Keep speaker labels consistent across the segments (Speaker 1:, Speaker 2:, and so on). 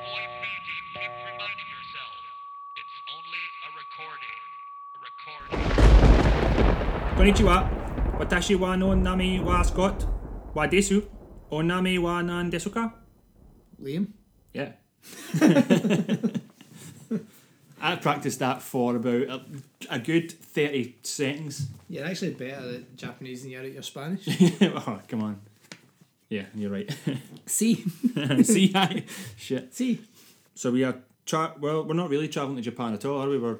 Speaker 1: Avoid mating. Keep reminding yourself. It's only a recording. A recording.
Speaker 2: Konnichiwa. Watashi wa no nami wa Scott. Wa desu. nami wa nan desu ka?
Speaker 3: Liam?
Speaker 2: Yeah. I practiced that for about a, a, good 30 seconds.
Speaker 3: You're actually better at Japanese than you are at your Spanish.
Speaker 2: oh, come on. Yeah, you're right.
Speaker 3: See?
Speaker 2: See, I, shit.
Speaker 3: See?
Speaker 2: So we are, tra- well, we're not really travelling to Japan at all, are we? We're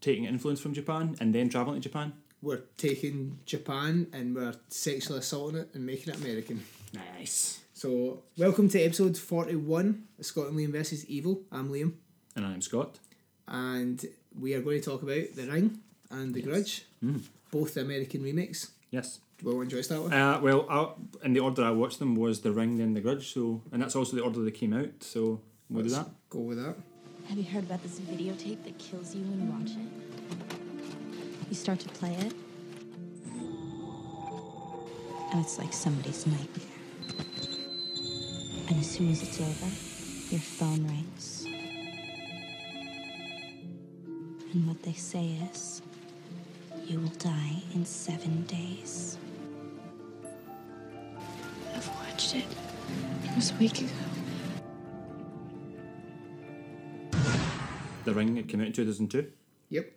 Speaker 2: taking influence from Japan and then travelling to Japan.
Speaker 3: We're taking Japan and we're sexually assaulting it and making it American.
Speaker 2: Nice.
Speaker 3: So, welcome to episode 41 of Scott and Liam versus Evil. I'm Liam,
Speaker 2: And I'm Scott.
Speaker 3: and we are going to talk about The Ring and The Grudge, mm. both the American remakes.
Speaker 2: Yes.
Speaker 3: Well, enjoy start with.
Speaker 2: Uh, well, I, in the order I watched them was The Ring, then The Grudge, so and that's also the order they came out. So we'll do that.
Speaker 3: Go with that.
Speaker 4: Have you heard about this videotape that kills you when you watch it? You start to play it, and it's like somebody's nightmare. And as soon as it's over, your phone rings. And what they say is, you will die in seven days.
Speaker 5: Watched it. It was a week ago.
Speaker 2: The Ring it came out in two thousand two.
Speaker 3: Yep.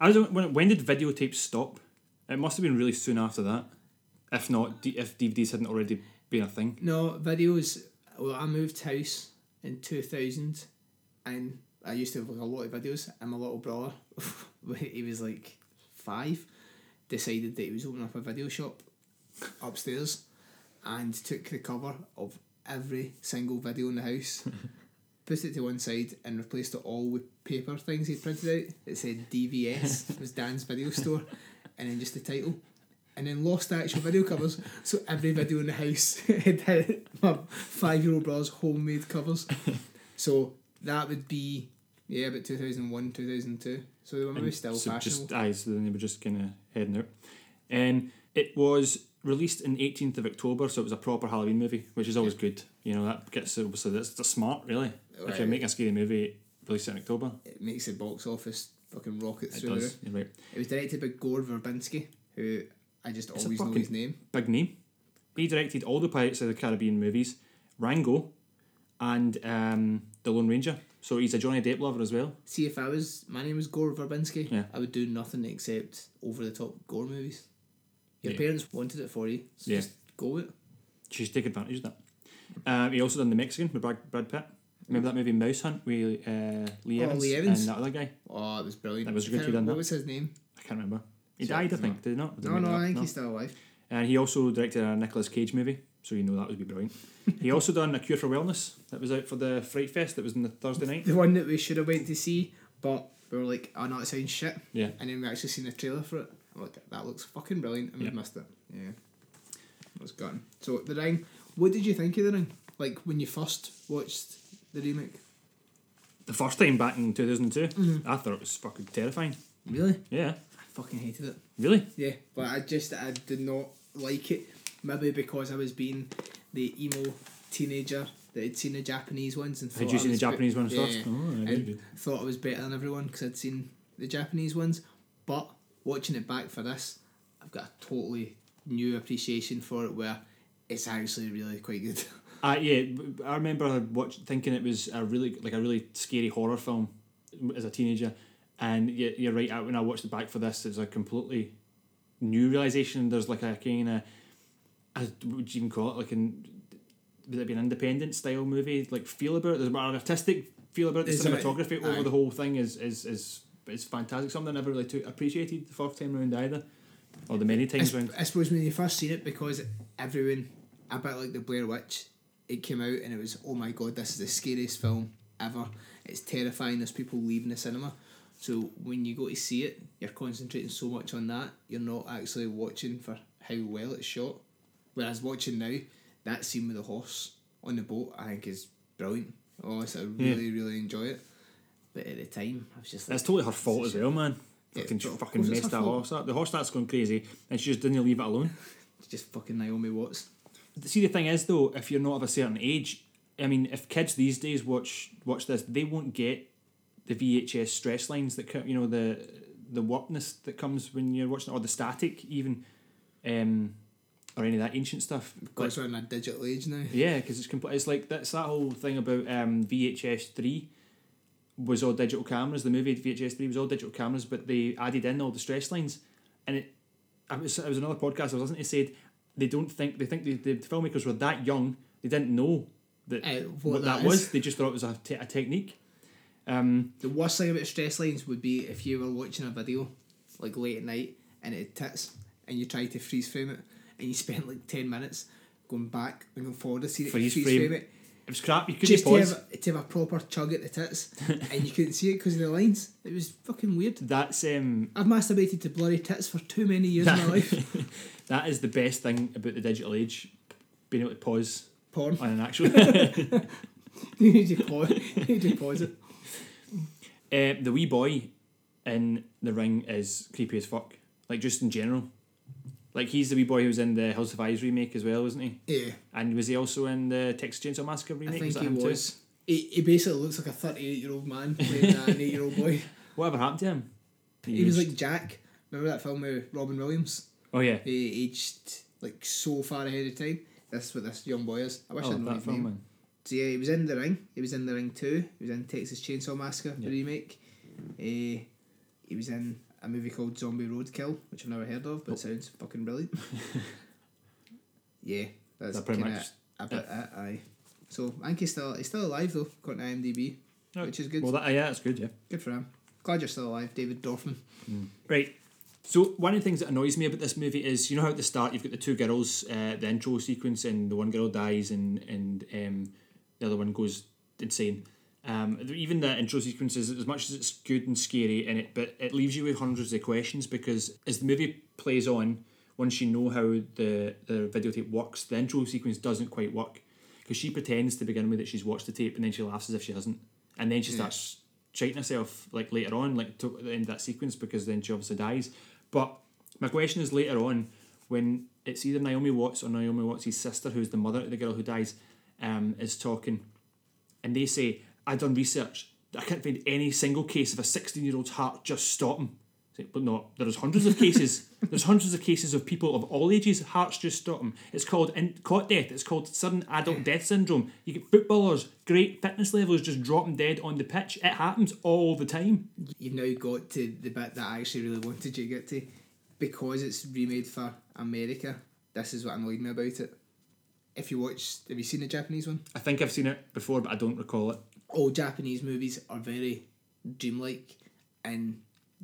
Speaker 2: I was when when did videotapes stop? It must have been really soon after that, if not D- if DVDs hadn't already been a thing.
Speaker 3: No, videos. Well, I moved house in 2000 and I used to have like a lot of videos. And my little brother, when he was like five, decided that he was opening up a video shop upstairs and took the cover of every single video in the house, put it to one side, and replaced it all with paper things he'd printed out. It said DVS, it was Dan's Video Store, and then just the title and then lost the actual video covers. So every video in the house had my five year old brother's homemade covers. So that would be yeah, about two thousand one, two thousand two. So they were maybe still
Speaker 2: so
Speaker 3: fashionable.
Speaker 2: just aye, so then they were just kind of heading out. And it was released in eighteenth of October, so it was a proper Halloween movie, which is always good. You know that gets obviously that's, that's smart, really. If you're making a scary movie, release it in October.
Speaker 3: it makes the box office fucking rocket
Speaker 2: It
Speaker 3: through
Speaker 2: does. Right.
Speaker 3: It was directed by Gore Verbinski, who I just
Speaker 2: It's
Speaker 3: always know his name.
Speaker 2: Big name. He directed all the Pirates of the Caribbean movies, Rango, and um, The Lone Ranger. So he's a Johnny Depp lover as well.
Speaker 3: See, if I was my name was Gore Verbinski,
Speaker 2: Yeah.
Speaker 3: I would do nothing except over the top Gore movies. Your
Speaker 2: Yeah.
Speaker 3: parents wanted it for you, so
Speaker 2: Yeah.
Speaker 3: just go with it.
Speaker 2: She's take advantage of that. Um, he also done The Mexican with Brad, Brad Pitt. Remember that movie Mouse Hunt with uh, Lee,
Speaker 3: Oh,
Speaker 2: Evans
Speaker 3: Lee Evans.
Speaker 2: and that other guy?
Speaker 3: Oh, it was brilliant.
Speaker 2: That was good
Speaker 3: can't
Speaker 2: done
Speaker 3: remember-
Speaker 2: that.
Speaker 3: What was his name?
Speaker 2: I can't remember. He
Speaker 3: So-
Speaker 2: died, I think. Did he not? Did
Speaker 3: No, no, I think he's still alive.
Speaker 2: And he also directed a Nicolas Cage movie, so you know that would be brilliant. he also done A Cure for Wellness that was out for the Fright Fest that was on the Thursday night.
Speaker 3: The one that we should have went to see, but we were like, oh no, it sounds shit.
Speaker 2: Yeah.
Speaker 3: And then we actually seen the trailer for it. Like, that looks fucking brilliant, and
Speaker 2: Yeah.
Speaker 3: we missed it. Yeah. It was gone. So, The Ring, what did you think of The Ring? Like, when you first watched the remake?
Speaker 2: The first time back in 2002,
Speaker 3: Mm-hmm.
Speaker 2: I thought it was fucking terrifying.
Speaker 3: Really?
Speaker 2: Yeah.
Speaker 3: I fucking hated it.
Speaker 2: Really?
Speaker 3: Yeah, but I just, I did not like it. Maybe because I was being the emo teenager that had seen the Japanese ones and
Speaker 2: Had you seen the
Speaker 3: was be-
Speaker 2: Japanese ones
Speaker 3: yeah,
Speaker 2: first? Oh, I
Speaker 3: and thought I was better than everyone because I'd seen the Japanese ones. But watching it back for this, I've got a totally new appreciation for it where it's actually really quite good.
Speaker 2: Uh, yeah, I remember watch, thinking it was a really like a really scary horror film as a teenager, and yeah, you're right. When I watched it back for this, it's a completely new realization. There's like a kind of, what would you even call it? Like an would it be an independent style movie? Like feel about it. There's an artistic feel about it. The cinematography over
Speaker 3: aye.
Speaker 2: the whole thing is is is is fantastic. Something I never really took, appreciated the first time round either, or the many times
Speaker 3: sp-
Speaker 2: round.
Speaker 3: I suppose when you first seen it, because everyone, a bit like the Blair Witch, it came out and it was, oh my god, this is the scariest film ever. It's terrifying. There's people leaving the cinema. So when you go to see it, you're concentrating so much on that, you're not actually watching for how well it's shot. Whereas watching now, that scene with the horse on the boat, I think is brilliant. Honestly, I really, really enjoy it. But at the time, I was just like,
Speaker 2: It's totally her fault as well, man.
Speaker 3: Yeah,
Speaker 2: Fucking, fucking messed that horse up. The horse starts going crazy, and she just didn't leave it alone.
Speaker 3: just fucking Naomi Watts.
Speaker 2: See, the thing is though, if you're not of a certain age, I mean, if kids these days watch watch this, they won't get the VHS stress lines that come. You know the the warpness that comes when you're watching, it, or the static even, um, or any of that ancient stuff.
Speaker 3: Because we're in a digital age now.
Speaker 2: Yeah, because it's complete. It's like that's that whole thing about um, VHS three was all digital cameras. The movie VHS three was all digital cameras, but they added in all the stress lines, and it. I was it was another podcast I was listening to said they don't think they think the, the filmmakers were that young they didn't know that
Speaker 3: Uh,
Speaker 2: what,
Speaker 3: what
Speaker 2: that,
Speaker 3: that
Speaker 2: was. They just thought it was a, te- a technique. Um,
Speaker 3: The worst thing about stress lines would be if you were watching a video, like late at night, and it tits, and you try to freeze frame it, and you spent like 10 minutes going back and going forward to see it,
Speaker 2: Freeze
Speaker 3: freeze,
Speaker 2: frame.
Speaker 3: frame. it,
Speaker 2: it was crap. You couldn't
Speaker 3: just to
Speaker 2: pause.
Speaker 3: have, to have a proper chug at the tits, and you couldn't see it because of the lines. It was fucking weird.
Speaker 2: That's um,
Speaker 3: I've masturbated to blurry tits for too many years in my life.
Speaker 2: that is the best thing about the digital age, being able to pause
Speaker 3: Porn.
Speaker 2: on an actual.
Speaker 3: you need to pause. You need to pause it.
Speaker 2: Uh, the wee boy in the ring is creepy as fuck. Like just in general. Like he's the wee boy who was in the House of Eyes remake as well, wasn't he?
Speaker 3: Yeah,
Speaker 2: And was he also in the Texas Chainsaw Massacre remake?
Speaker 3: I think
Speaker 2: that
Speaker 3: he
Speaker 2: too?
Speaker 3: was. He, he basically looks like a 38 year old man playing an 8 year old boy.
Speaker 2: Whatever happened to him?
Speaker 3: He was
Speaker 2: aged-
Speaker 3: like Jack. Remember that film with Robin Williams?
Speaker 2: Oh yeah.
Speaker 3: He aged like so far ahead of time. That's what this young boy is. I wish
Speaker 2: Oh,
Speaker 3: I'd known
Speaker 2: that
Speaker 3: his
Speaker 2: film
Speaker 3: name.
Speaker 2: man.
Speaker 3: So yeah, he was in the ring. He was in the ring too. He was in Texas Chainsaw Massacre
Speaker 2: Yeah.
Speaker 3: remake. Uh, he was in a movie called Zombie Roadkill, which I've never heard of, but
Speaker 2: Oh.
Speaker 3: sounds fucking brilliant. yeah, that's
Speaker 2: That pretty much-
Speaker 3: about it. Aye. So I think he's still he's still alive though, according to IMDb, which is good.
Speaker 2: Well, that, yeah, that's good. Yeah.
Speaker 3: good for him. Glad you're still alive, David Dorfman.
Speaker 2: Right. So one of the things that annoys me about this movie is you know how at the start you've got the two girls, uh, the intro sequence, and the one girl dies, and and um, the other one goes insane. Um, even the intro sequence is as much as it's good and scary in it, but it leaves you with hundreds of questions because as the movie plays on, once you know how the the videotape works, the intro sequence doesn't quite work. Because she pretends to begin with that she's watched the tape and then she laughs as if she hasn't, and then she starts cheating herself like later on, like to the end of that sequence because then she obviously dies. But my question is later on when it's either Naomi Watts or Naomi Watts' sister, who's the mother of the girl who dies, um, is talking, and they say, "I done research. I can't find any single case of a sixteen-year-old's heart just stopping." But no, there's hundreds of cases. there's hundreds of cases of people of all ages hearts just stopping. It's called in, cot death. It's called sudden adult death syndrome. You get footballers, great fitness levels, just dropping dead on the pitch. It happens all the time.
Speaker 3: You've now got to the bit that I actually really wanted you to get to. Because it's remade for America, this is what annoyed me about it. If you watch, have you seen the Japanese one?
Speaker 2: I think I've seen it before, but I don't recall it.
Speaker 3: All Japanese movies are very dreamlike and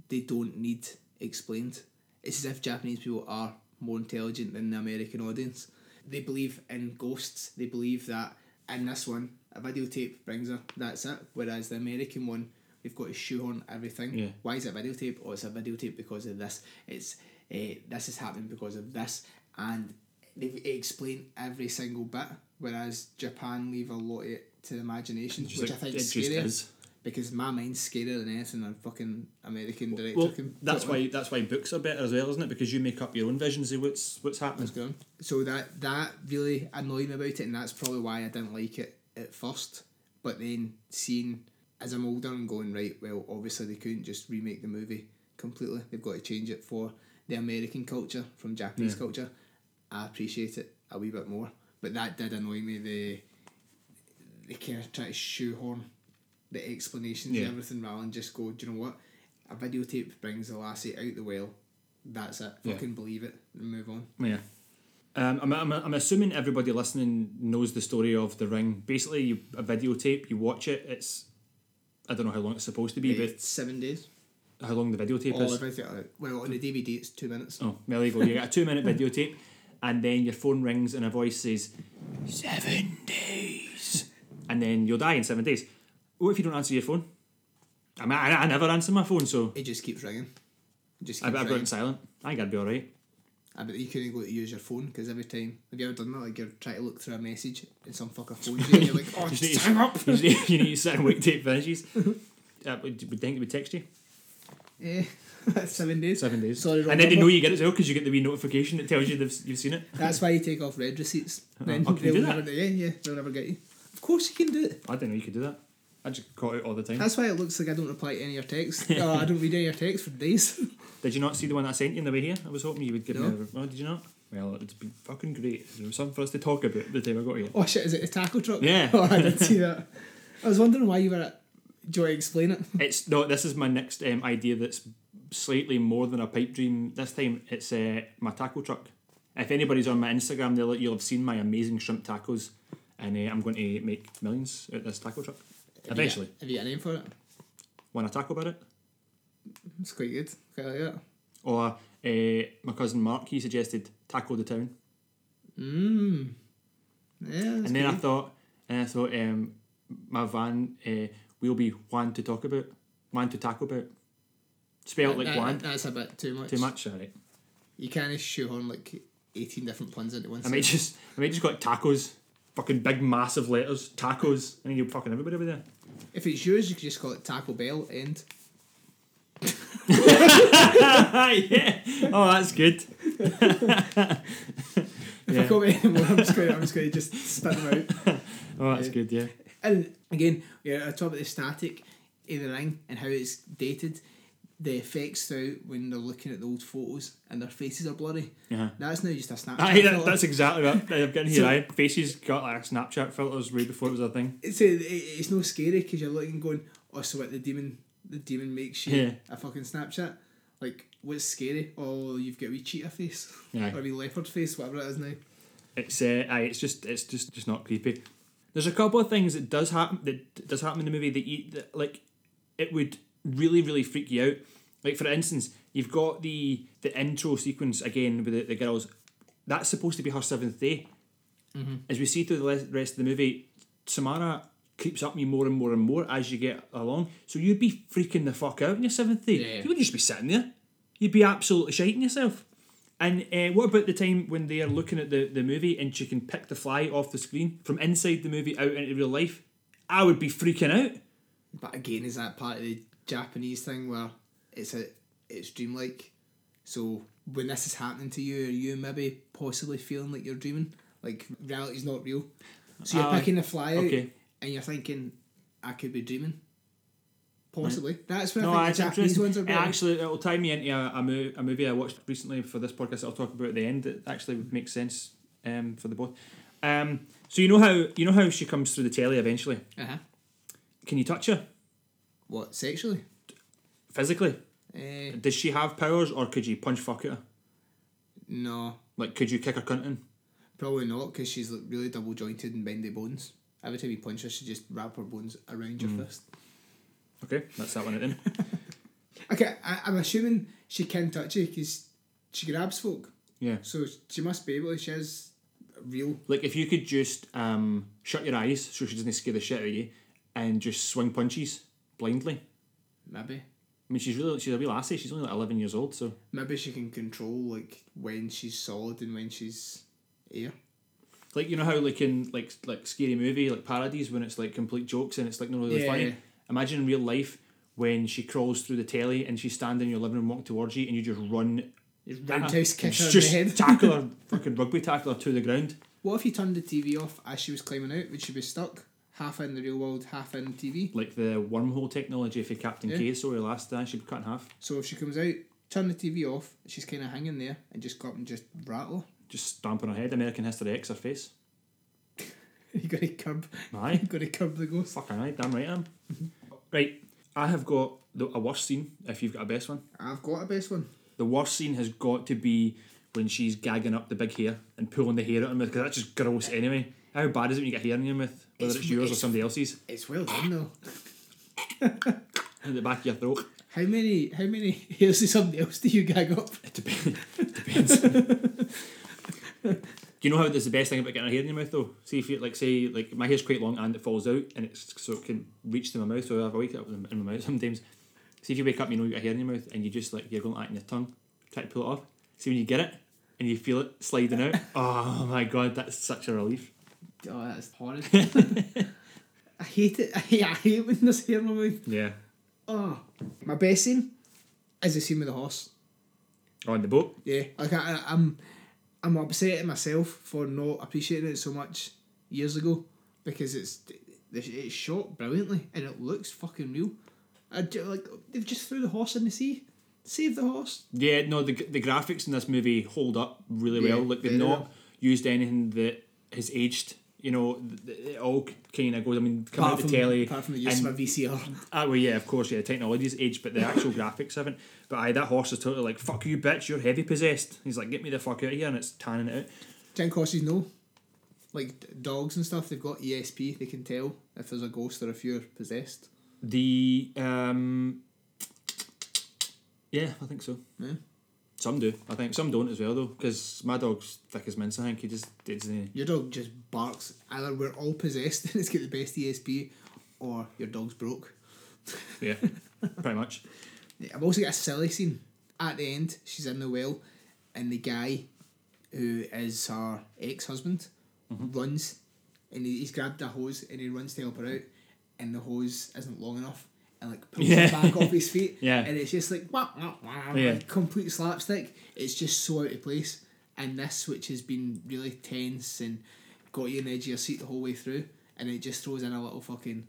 Speaker 3: they don't need explained. It's as if Japanese people are more intelligent than the American audience. They believe in ghosts, they believe that in this one, a videotape brings her, that's it. Whereas the American one, we've got to shoehorn everything.
Speaker 2: Yeah.
Speaker 3: Why is it a videotape? Oh, it's a videotape because of this. It's uh, this is happening because of this. And they explain every single bit, whereas Japan leave a lot of to the imagination, which
Speaker 2: like,
Speaker 3: I think is scarier
Speaker 2: is.
Speaker 3: because my mind's scarier than anything a fucking American director
Speaker 2: Well,
Speaker 3: can.
Speaker 2: that's
Speaker 3: put on.
Speaker 2: why that's why books are better as well, isn't it? Because you make up your own visions of what's what's happening.
Speaker 3: What's going. So that that really annoyed me about it, and that's probably why I didn't like it at first. But then seeing as I'm older and going right, well, obviously they couldn't just remake the movie completely. They've got to change it for the American culture from Japanese
Speaker 2: Yeah.
Speaker 3: culture. I appreciate it a wee bit more, but that did annoy me. The they kind of try to shoehorn the explanations
Speaker 2: Yeah.
Speaker 3: and everything rather than just go. Do you know what? A videotape brings the lassie out the well. That's it.
Speaker 2: Yeah.
Speaker 3: Fucking believe it and move on.
Speaker 2: Yeah. Um, I'm, I'm, I'm assuming everybody listening knows the story of The Ring. Basically, you, a videotape, you watch it, it's. I don't know how long it's supposed to be,
Speaker 3: It's seven days.
Speaker 2: how long the videotape
Speaker 3: All
Speaker 2: is.
Speaker 3: uh, Well, on the DVD, it's two minutes.
Speaker 2: Oh, well, there you go. You get a two minute videotape, and then your phone rings and a voice says, Seven days. And then you'll die in seven days. What if you don't answer your phone? I, mean, I, I never answer my phone, so
Speaker 3: It just keeps ringing. It just
Speaker 2: I,
Speaker 3: keeps
Speaker 2: I put it
Speaker 3: ringing.
Speaker 2: in silent. I think I'd be alright.
Speaker 3: I bet you couldn't go to use your phone because every time. Have you ever done that? Like you're trying to look through a message and some fucker phones you and you're like, oh,
Speaker 2: You
Speaker 3: just
Speaker 2: to-
Speaker 3: hang up.
Speaker 2: you need, you need to sit and wait till it finishes. Uh, would, would think would text you?
Speaker 3: Yeah, seven days.
Speaker 2: Seven days.
Speaker 3: Sorry, wrong
Speaker 2: and then they
Speaker 3: number.
Speaker 2: know you get it as well because you get the wee notification that tells you they've, you've seen it.
Speaker 3: That's why you take off read receipts. Then
Speaker 2: oh, can you
Speaker 3: they'll
Speaker 2: do that?
Speaker 3: never, yeah, yeah, they'll never get you. Of course you can do it.
Speaker 2: I didn't know you could do that. I just caught it all the time.
Speaker 3: That's why it looks like I don't reply to any of your texts. oh, I don't read any of your texts for days.
Speaker 2: Did you not see the one I sent you on the way here? I was hoping you would give
Speaker 3: No.
Speaker 2: me a. Oh, did you not? Well, it'd be fucking great. There was something for us to talk about the time I got here.
Speaker 3: oh shit, is it a taco truck?
Speaker 2: Yeah.
Speaker 3: Oh, I did see that. I was wondering why you were at. Do you want to explain it?
Speaker 2: It's no. This is my next um, idea. That's slightly more than a pipe dream. This time, it's uh, my taco truck. If anybody's on my Instagram, they'll you'll have seen my amazing shrimp tacos, and uh, I'm going to make millions at this taco truck. Eventually,
Speaker 3: Have you got a name for it?
Speaker 2: want to taco about it?
Speaker 3: It's quite good. Quite like that.
Speaker 2: Or uh, my cousin Mark, he suggested taco the town,
Speaker 3: Mmm. Yeah,
Speaker 2: and then I thought, and I thought, um, my van uh, will be one to talk about, one to taco about. Spelled like
Speaker 3: That-
Speaker 2: one.
Speaker 3: That's a bit too much.
Speaker 2: Too much, alright.
Speaker 3: You can't shoehorn like 18 different puns into one
Speaker 2: I might just, I might just got tacos, fucking big massive letters, tacos, and then you'll fucking everybody over there.
Speaker 3: If it's yours, you could just call it Taco Bell End.
Speaker 2: yeah. Oh, that's good.
Speaker 3: If I come anymore, I'm just going. to I'm just going to just spit them out.
Speaker 2: Oh, that's good. Yeah.
Speaker 3: And again, yeah, I talk about the static in the ring and how it's dated. The effects out when they're looking at the old photos and their faces are blurry.
Speaker 2: Uh-huh.
Speaker 3: That's now just a Snapchat.
Speaker 2: Aye, that, that's exactly what I'm getting here.
Speaker 3: So-
Speaker 2: aye. Faces got like Snapchat filters way before it was a thing.
Speaker 3: it's a, it's no scary because you're looking going, oh, so what the demon, the demon makes you
Speaker 2: Yeah.
Speaker 3: a fucking Snapchat. Like, what's scary? Oh, you've got a wee cheetah face
Speaker 2: Aye.
Speaker 3: or a wee leopard face, whatever it is now.
Speaker 2: It's uh, aye, it's just it's just just not creepy. There's a couple of things that does happen that does happen in the movie that you that, like it would really really freak you out. Like for instance, you've got the the intro sequence again with the, the girls. That's supposed to be her seventh day. As we see through the rest of the movie, Samara creeps up me more and more and more as you get along. So you'd be freaking the fuck out on your seventh day.
Speaker 3: Yeah.
Speaker 2: You wouldn't just be sitting there. You'd be absolutely shiting yourself. And uh, what about the time when they are looking at the, the movie and she can pick the fly off the screen from inside the movie out into real life? I would be freaking out.
Speaker 3: But again, is that part of the Japanese thing where it's a it's dreamlike? So when this is happening to you, are you maybe possibly feeling like you're dreaming? Like reality's not real. So you're
Speaker 2: Uh,
Speaker 3: picking the fly out
Speaker 2: okay.
Speaker 3: and you're thinking, I could be dreaming. Possibly. That's what
Speaker 2: No,
Speaker 3: I think the Japanese ones are better.
Speaker 2: actually, it'll tie me into a, a, mo- a movie I watched recently for this podcast that I'll talk about at the end. It actually would make sense um, for the both. Um, so you know how you know how she comes through the telly eventually.
Speaker 3: Uh-huh.
Speaker 2: Can you touch her
Speaker 3: What, sexually?
Speaker 2: Physically?
Speaker 3: Uh,
Speaker 2: Does she have powers, or could you punch fuck at her?
Speaker 3: no,
Speaker 2: Like, could you kick her cunt in?
Speaker 3: probably not because she's like really double jointed and bendy bones. Every time you punch her, she just wrap her bones around
Speaker 2: Hmm.
Speaker 3: your fist.
Speaker 2: Okay, that's that one. Then.
Speaker 3: Okay, I, I'm assuming she can touch you because she grabs folk.
Speaker 2: Yeah.
Speaker 3: So she must be able to. She has real.
Speaker 2: Like if you could just um, shut your eyes so she doesn't scare the shit out of you, and just swing punches blindly.
Speaker 3: Maybe.
Speaker 2: I mean, she's really she's a real lassie. She's only like eleven years old, so
Speaker 3: Maybe she can control like when she's solid and when she's air.
Speaker 2: like you know how like in like like scary movie like parodies when it's like complete jokes and it's like not really
Speaker 3: Yeah,
Speaker 2: funny. Imagine in real life when she crawls through the telly and she's standing in your living room, walking towards you, and you just run.
Speaker 3: Roundhouse kick her in the
Speaker 2: just ah,
Speaker 3: head.
Speaker 2: tackle her, fucking rugby tackle her to the ground.
Speaker 3: What if you turned the TV off as she was climbing out? Would she be stuck? Half in the real world, half in TV.
Speaker 2: Like the wormhole technology for Captain
Speaker 3: Yeah.
Speaker 2: K story last time, she'd be cut in half.
Speaker 3: So if she comes out, turn the TV off, she's kind of hanging there and just go up and just rattle.
Speaker 2: Just stamp on her head. American History X her face.
Speaker 3: you got to curb.
Speaker 2: Aye.
Speaker 3: You got to curb the ghost.
Speaker 2: Fucking right, damn right I am. Mm-hmm. Right, I have got the, a worst scene, if you've got a best one.
Speaker 3: I've got a best one.
Speaker 2: The worst scene has got to be when she's gagging up the big hair and pulling the hair out of mouth, because that's just gross anyway. How bad is it when you get hair in your mouth? Whether
Speaker 3: It's-
Speaker 2: it's, yours or somebody else's?
Speaker 3: It's well done though.
Speaker 2: In the back of your throat.
Speaker 3: How many how many hairs of somebody else do you gag up?
Speaker 2: It depends. depends. Do you know how that's the best thing about getting a hair in your mouth though? See if you like say like my hair's quite long and it falls out and it's so it can reach to my mouth. So I wake up in my mouth sometimes. See if you wake up, you know you got a hair in your mouth and you just like you're going like in your tongue, try to pull it off. See when you get it and you feel it sliding out. oh my god, that's such a relief.
Speaker 3: Oh, that's horrid. I hate it. I hate, I hate when there's hair in my mouth.
Speaker 2: Yeah.
Speaker 3: Oh, my best scene is the scene with the horse.
Speaker 2: On the boat.
Speaker 3: Yeah, like I, I- I'm, I'm upset at myself for not appreciating it so much years ago. because it's it's shot brilliantly and it looks fucking real. I ju- like they've just threw the horse in the sea, saved the horse.
Speaker 2: Yeah, no, the the graphics in this movie hold up really
Speaker 3: Yeah,
Speaker 2: well. Like they've not used anything that has aged. You know, it all kind of goes. I mean, come out
Speaker 3: Apart
Speaker 2: the
Speaker 3: from,
Speaker 2: telly.
Speaker 3: apart from the use
Speaker 2: and-
Speaker 3: of a VCR.
Speaker 2: Ah, well, yeah, of course, yeah, technology's aged, but the actual graphics haven't. But aye, that horse is totally like, fuck you, bitch, you're heavy possessed. He's like, get me the fuck out of here, and it's tanning it out.
Speaker 3: Giant horses know. Like d- dogs and stuff, they've got ESP. They can tell if there's a ghost or if you're possessed.
Speaker 2: The, um, yeah, I think so.
Speaker 3: Yeah.
Speaker 2: Some do, I think. Some don't as well, though, because my dog's thick as mince, I think. He just, he doesn't.
Speaker 3: Your dog just barks. Either we're all possessed and it's got the best ESP, or your dog's broke.
Speaker 2: Yeah, pretty much.
Speaker 3: I've also got a silly scene at the end. She's in the well, and the guy who is her ex husband mm-hmm. runs, and he's grabbed a hose and he runs to help her out, and the hose isn't long enough, and like pulls
Speaker 2: Yeah.
Speaker 3: him back off his feet,
Speaker 2: Yeah.
Speaker 3: and it's just like wah, wah, wah,
Speaker 2: Yeah.
Speaker 3: like complete slapstick. It's just so out of place, and this which has been really tense and got you on the edge of your seat the whole way through, and it just throws in a little fucking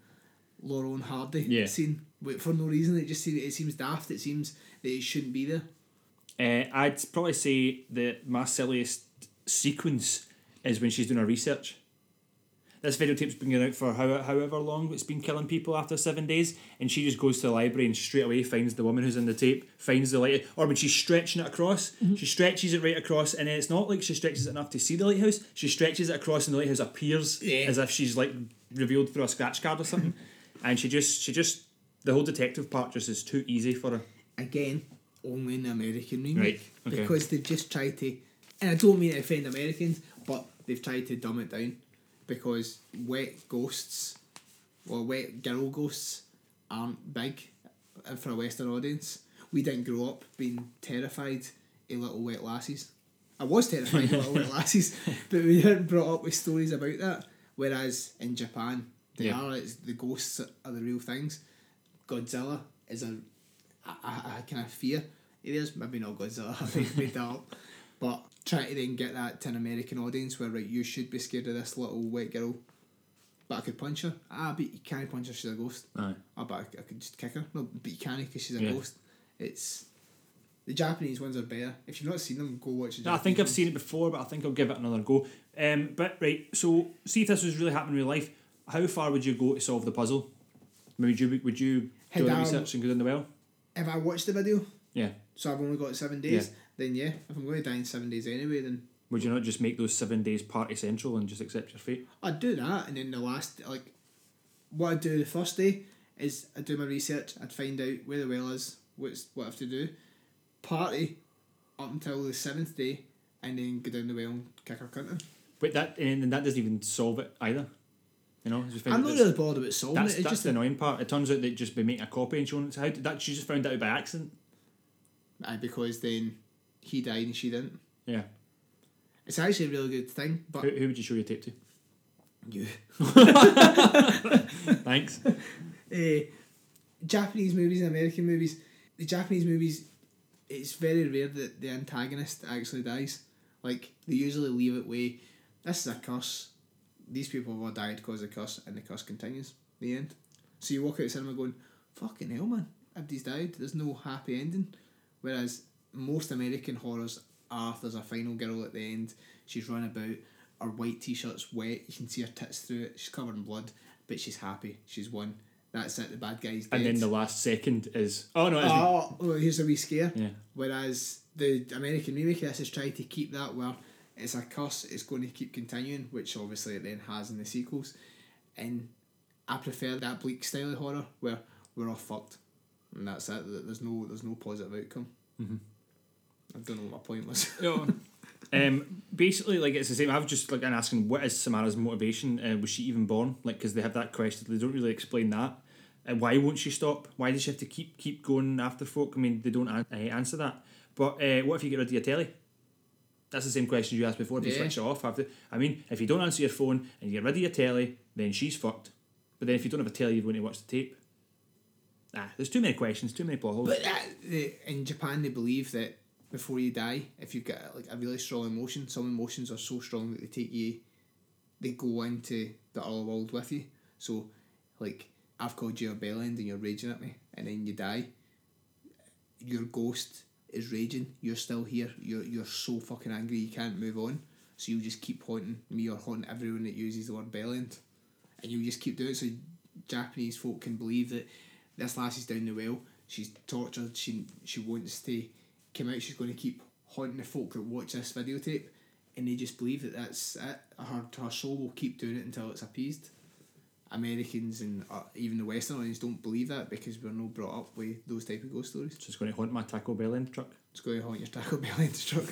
Speaker 3: Laurel and Hardy
Speaker 2: Yeah.
Speaker 3: scene for no reason. It just seems it seems daft. It seems that it shouldn't be there.
Speaker 2: Uh, I'd probably say that my silliest sequence is when she's doing her research. This videotape's been going out for how, however long it's been killing people after seven days, and she just goes to the library and straight away finds the woman who's in the tape, finds the light, or when she's stretching it across, mm-hmm. she stretches it right across, and then it's not like she stretches it enough to see the lighthouse, she stretches it across, and the lighthouse appears
Speaker 3: Yeah.
Speaker 2: as if she's like revealed through a scratch card or something, and she just, she just, the whole detective part just is too easy for her.
Speaker 3: Again, only in the American remake.
Speaker 2: Right, okay.
Speaker 3: Because they've just tried to, and I don't mean to offend Americans, but they've tried to dumb it down. Because wet ghosts, or wet girl ghosts, aren't big for a Western audience. We didn't grow up being terrified of little wet lassies. I was terrified of little wet lassies, but we weren't brought up with stories about that. Whereas in Japan, they
Speaker 2: Yeah.
Speaker 3: are. It's, the ghosts are the real things. Godzilla is a, a, a, kind of fear. It is maybe not Godzilla. I think made that up, but try to then get that to an American audience where right you should be scared of this little white girl, but I could punch her. Ah, but you can't punch her. She's a ghost.
Speaker 2: Aye.
Speaker 3: Ah, but I, I could just kick her. No, but you can't because she's a
Speaker 2: Yeah.
Speaker 3: ghost. It's the Japanese ones are better. If you've not seen them, go watch the
Speaker 2: No, I think I've
Speaker 3: Japanese
Speaker 2: seen it before, but I think I'll give it another go. Um, but right, so see if this was really happening in real life. How far would you go to solve the puzzle? Would you would you do the research and go down the well?
Speaker 3: ones. If I watched the video,
Speaker 2: Yeah.
Speaker 3: so I've only got seven days, then yeah. If I'm going to die in seven days anyway, then
Speaker 2: Would you not just make those seven days party central and just accept your fate?
Speaker 3: I'd do that, and then the last like, what I'd do the first day is I'd do my research. I'd find out where the well is, what's what I have to do, party up until the seventh day, and then go down the well and kick her cunt in.
Speaker 2: But that and that doesn't even solve it either. You know,
Speaker 3: I'm not really bothered about solving
Speaker 2: That's,
Speaker 3: it. It's
Speaker 2: that's
Speaker 3: just
Speaker 2: the annoying part. It turns out they'd just be making a copy and showing it. How did that? She just found out by accident.
Speaker 3: Aye, because then he died and she didn't.
Speaker 2: Yeah.
Speaker 3: It's actually a really good thing, but
Speaker 2: Who, who would you show your tape to?
Speaker 3: you.
Speaker 2: Thanks.
Speaker 3: uh, Japanese movies and American movies, the Japanese movies, it's very rare that the antagonist actually dies. Like they usually leave it way. this is a curse. These people have all died because of the curse, and the curse continues. The end. So you walk out of cinema going, "Fucking hell, man! Everybody's died. There's no happy ending." Whereas most American horrors are there's a final girl at the end. She's running about. Her white t-shirt's wet. You can see her tits through it. She's covered in blood, but she's happy. She's won. That's it. The bad guy's dead.
Speaker 2: And then the last second is oh no, isn't.
Speaker 3: oh, here's a wee scare.
Speaker 2: Yeah.
Speaker 3: Whereas the American remake of this is trying to keep that where it's a curse. It's going to keep continuing, which obviously it then has in the sequels. And I prefer that bleak style of horror where we're all fucked, and that's it. There's no there's no positive outcome. Mm-hmm. I don't know what my point was.
Speaker 2: Yeah. um, basically, like it's the same. I've just like been asking, what is Samara's motivation? Uh, was she even born? Like, because they have that question, they don't really explain that. And why won't she stop? Why does she have to keep keep going after folk? I mean, they don't an- uh, answer that. But uh, what if you get rid of your telly? That's the same question you asked before. If you
Speaker 3: Yeah.
Speaker 2: switch it off, after I mean, if you don't answer your phone and you get rid of your telly, then she's fucked. But then if you don't have a telly, you're going to watch the tape. Ah, there's too many questions, too many plot holes.
Speaker 3: But that, the, in Japan, they believe that before you die, if you've got like a really strong emotion, some emotions are so strong that they take you, they go into the other world with you. So, like, I've called you a bellend and you're raging at me, and then you die. Your ghost is raging. You're still here. You're you're so fucking angry you can't move on. So you just keep haunting me or haunting everyone that uses the word bellend, and you just keep doing it. So Japanese folk can believe that this lassie's down the well. She's tortured. She she wants to come out. She's going to keep haunting the folk that watch this videotape, and they just believe that that's it. Her her soul will keep doing it until it's appeased. Americans and uh, even the Western audience don't believe that because we're not brought up with those type of ghost stories.
Speaker 2: Just going to haunt my Taco Bell end truck.
Speaker 3: It's going to haunt your Taco Bell end truck.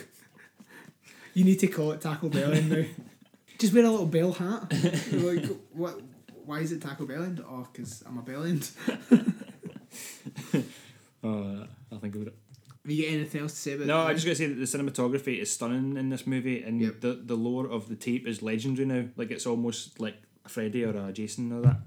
Speaker 3: you need to call it Taco Bell end now. Just wear a little bell hat. Like, what? Why is it Taco Bell end? Oh, because I'm a bell end.
Speaker 2: Oh, I'll think about it.
Speaker 3: Have you got anything else to say about
Speaker 2: No, I'm just gonna say that the cinematography is stunning in this movie, and
Speaker 3: Yep.
Speaker 2: the the lore of the tape is legendary now. Like it's almost like a Freddy or a Jason or that.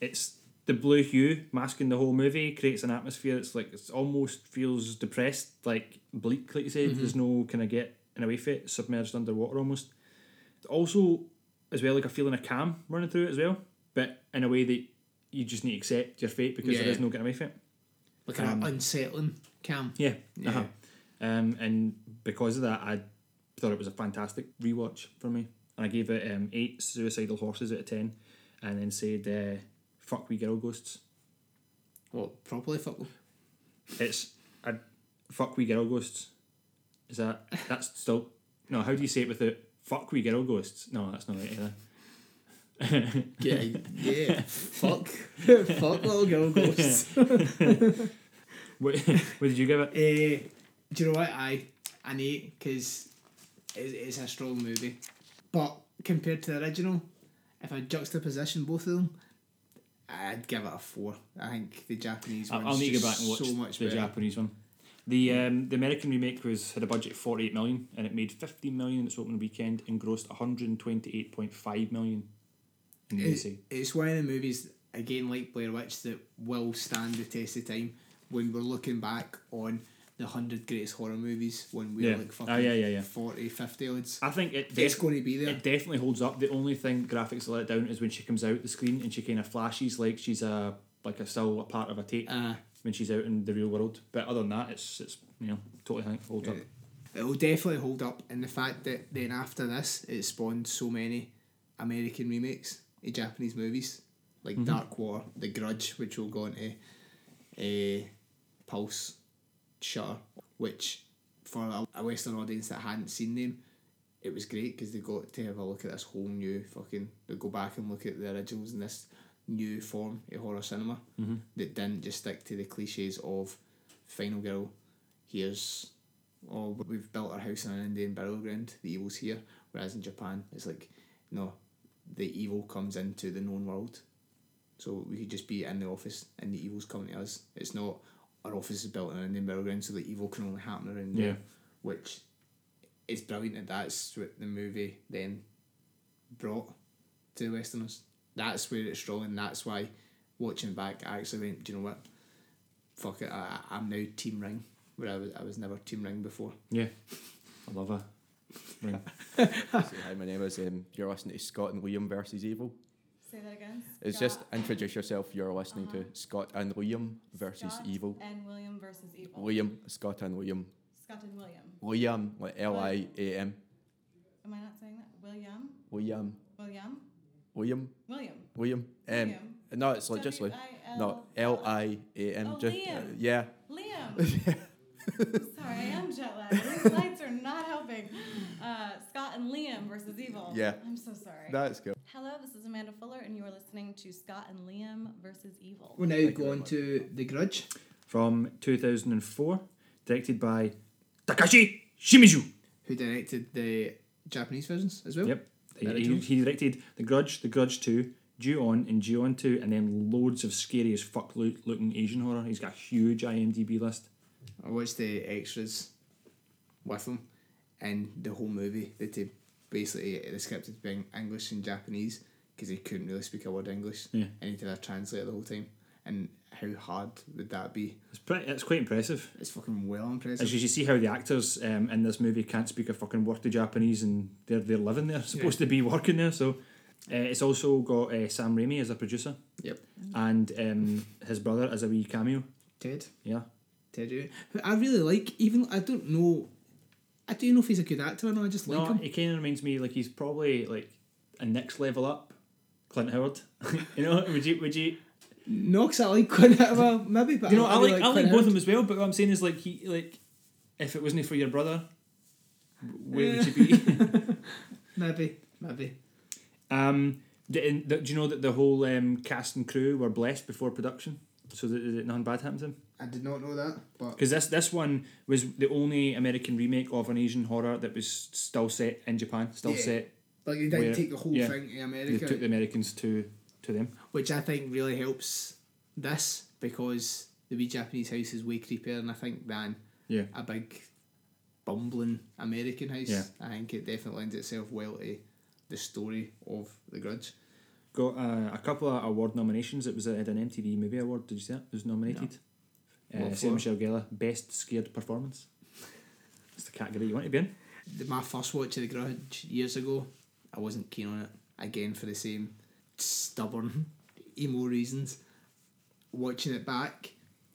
Speaker 2: It's the blue hue masking the whole movie creates an atmosphere. It's like it's almost feels depressed, like bleak, like you said. Mm-hmm. There's no kind of get in a way fit, submerged underwater almost. Also, as well, like a feeling of calm running through it as well, but in a way that you just need to accept your fate because there
Speaker 3: Yeah.
Speaker 2: is no getting away from it.
Speaker 3: like an um, unsettling cam.
Speaker 2: Yeah.
Speaker 3: Yeah.
Speaker 2: Uh-huh. Um, and because of that, I thought it was a fantastic rewatch for me. And I gave it um, eight suicidal horses out of ten, and then said, uh, "Fuck we girl ghosts."
Speaker 3: Well, properly fuck them.
Speaker 2: It's a fuck we girl ghosts. Is that that's still no? How do you say it without fuck we girl ghosts? No, that's not right either.
Speaker 3: Yeah, yeah. fuck, fuck little girl ghosts.
Speaker 2: What, what did you give it?
Speaker 3: Eh, do you know what? I an eight because it's, it's a strong movie, but compared to the original, if I juxtaposition both of them, I'd give it a four. I think the Japanese one.
Speaker 2: I'll need to go back and watch
Speaker 3: so much
Speaker 2: the
Speaker 3: better.
Speaker 2: Japanese one. The um, the American remake was had a budget of forty eight million and it made fifteen million in its opening weekend and grossed one hundred and twenty eight point five million in the
Speaker 3: it's one of the movies again like Blair Witch that will stand the test of time when we're looking back on the hundred greatest horror movies when we're
Speaker 2: Yeah.
Speaker 3: like
Speaker 2: Oh,
Speaker 3: fucking
Speaker 2: yeah, yeah, yeah.
Speaker 3: 40, 50 odds.
Speaker 2: I think it
Speaker 3: It's going to be there.
Speaker 2: it definitely holds up. The only thing graphics let down is when she comes out the screen and she kind of flashes like she's a like a still a part of a tape
Speaker 3: Uh,
Speaker 2: when she's out in the real world. But other than that, it's it's you know totally think holds up.
Speaker 3: it will definitely hold up, and the fact that then after this it spawned so many American remakes of Japanese movies like
Speaker 2: Mm-hmm.
Speaker 3: Dark Water, The Grudge, which will go into a Pulse, Shutter, which for a, Western audience that hadn't seen them, it was great because they got to have a look at this whole new fucking. They go back and look at the originals in this new form of horror cinema mm-hmm. that didn't just stick to the cliches of Final Girl. Here's oh we've built our house on an Indian burial ground. The evil's here. Whereas in Japan, it's like no, the evil comes into the known world. So we could just be in the office and the evil's coming to us. It's not our office is built in an Indian burial ground, so the evil can only happen around
Speaker 2: Yeah.
Speaker 3: there. Which is brilliant that that's what the movie then brought to the Westerners. That's where it's strong, and that's why watching back, I actually went, do you know what? Fuck it, I, I'm now Team Ring, where I was, I was never Team Ring before.
Speaker 2: Yeah, I love her. Ring.
Speaker 6: So, hi, my name is. Um, you're listening to Scott and Liam versus Evil.
Speaker 7: Say that again.
Speaker 6: It's just introduce yourself. You're listening to Scott and Liam versus
Speaker 7: Scott
Speaker 6: Evil.
Speaker 7: And William versus Evil.
Speaker 6: Liam, Scott and Liam.
Speaker 7: Scott and William.
Speaker 6: Liam, like L I A M.
Speaker 7: Am I not saying that? William.
Speaker 6: Liam,
Speaker 7: William.
Speaker 6: William,
Speaker 7: William.
Speaker 6: William. Um,
Speaker 7: William.
Speaker 6: no, it's like just like no L I A M.
Speaker 7: Oh,
Speaker 6: Just
Speaker 7: Liam.
Speaker 6: yeah.
Speaker 7: Liam. Sorry, I am jet lagged. These lights are not helping. Uh, Scott and Liam versus Evil.
Speaker 6: Yeah.
Speaker 7: I'm so sorry.
Speaker 6: That's good.
Speaker 7: Hello, this is Amanda Fuller, and you are listening to Scott and Liam versus Evil.
Speaker 3: We're now
Speaker 6: you
Speaker 3: go
Speaker 6: very
Speaker 3: on
Speaker 6: much.
Speaker 3: to The Grudge,
Speaker 2: From two thousand and four, directed by Takashi Shimizu.
Speaker 3: who directed the Japanese versions as well.
Speaker 2: Yep. He, he, he directed The Grudge, The Grudge 2, Ju-On and Ju-On 2, and then loads of scary as fuck loo- looking Asian horror. He's got a huge IMDb list.
Speaker 3: I watched the extras with him, and the whole movie. the did basically the script is being English and Japanese because he couldn't really speak a word English.
Speaker 2: Yeah.
Speaker 3: And he did a translator the whole time. And how hard would that be?
Speaker 2: It's pretty, it's quite impressive.
Speaker 3: It's fucking well impressive.
Speaker 2: As you see how the actors um, in this movie can't speak a fucking word of Japanese and they're, they're living there, supposed to be working there. So Uh, it's also got uh, Sam Raimi as a producer
Speaker 3: Yep.
Speaker 2: and um, his brother as a wee cameo.
Speaker 3: Ted.
Speaker 2: Yeah.
Speaker 3: Ted I really like, even I don't know. I do know if he's a good actor or not. I just like
Speaker 2: no,
Speaker 3: him.
Speaker 2: he kind of reminds me like he's probably like a next level up, Clint Howard. you know, would you would you?
Speaker 3: No, 'cause I like Clint Howard, maybe, but
Speaker 2: You know, I
Speaker 3: really
Speaker 2: like I like both of them as well. But what I'm saying is like he like, if it wasn't for your brother, where would you be?
Speaker 3: Maybe, maybe.
Speaker 2: um, do, do you know that the whole um, cast and crew were blessed before production, so that, that nothing bad happened to them?
Speaker 3: I did not know that, but
Speaker 2: Because this this one was the only American remake of an Asian horror that was still set in Japan, still
Speaker 3: Yeah.
Speaker 2: set.
Speaker 3: like they didn't take the whole
Speaker 2: yeah,
Speaker 3: thing to America.
Speaker 2: They took the Americans to to them.
Speaker 3: which I think really helps this because the wee Japanese house is way creepier, and I think than
Speaker 2: Yeah.
Speaker 3: a big bumbling American house.
Speaker 2: Yeah.
Speaker 3: I think it definitely lends itself well to the story of The Grudge.
Speaker 2: Got uh, a couple of award nominations. It was at an MTV Movie Award. Did you see that? It was nominated. Uh, Sarah? Michelle Gellar, best scared performance. It's the category you want to be in.
Speaker 3: My first watch of The Grudge years ago, I wasn't keen on it. Again, for the same stubborn emo reasons. Watching it back,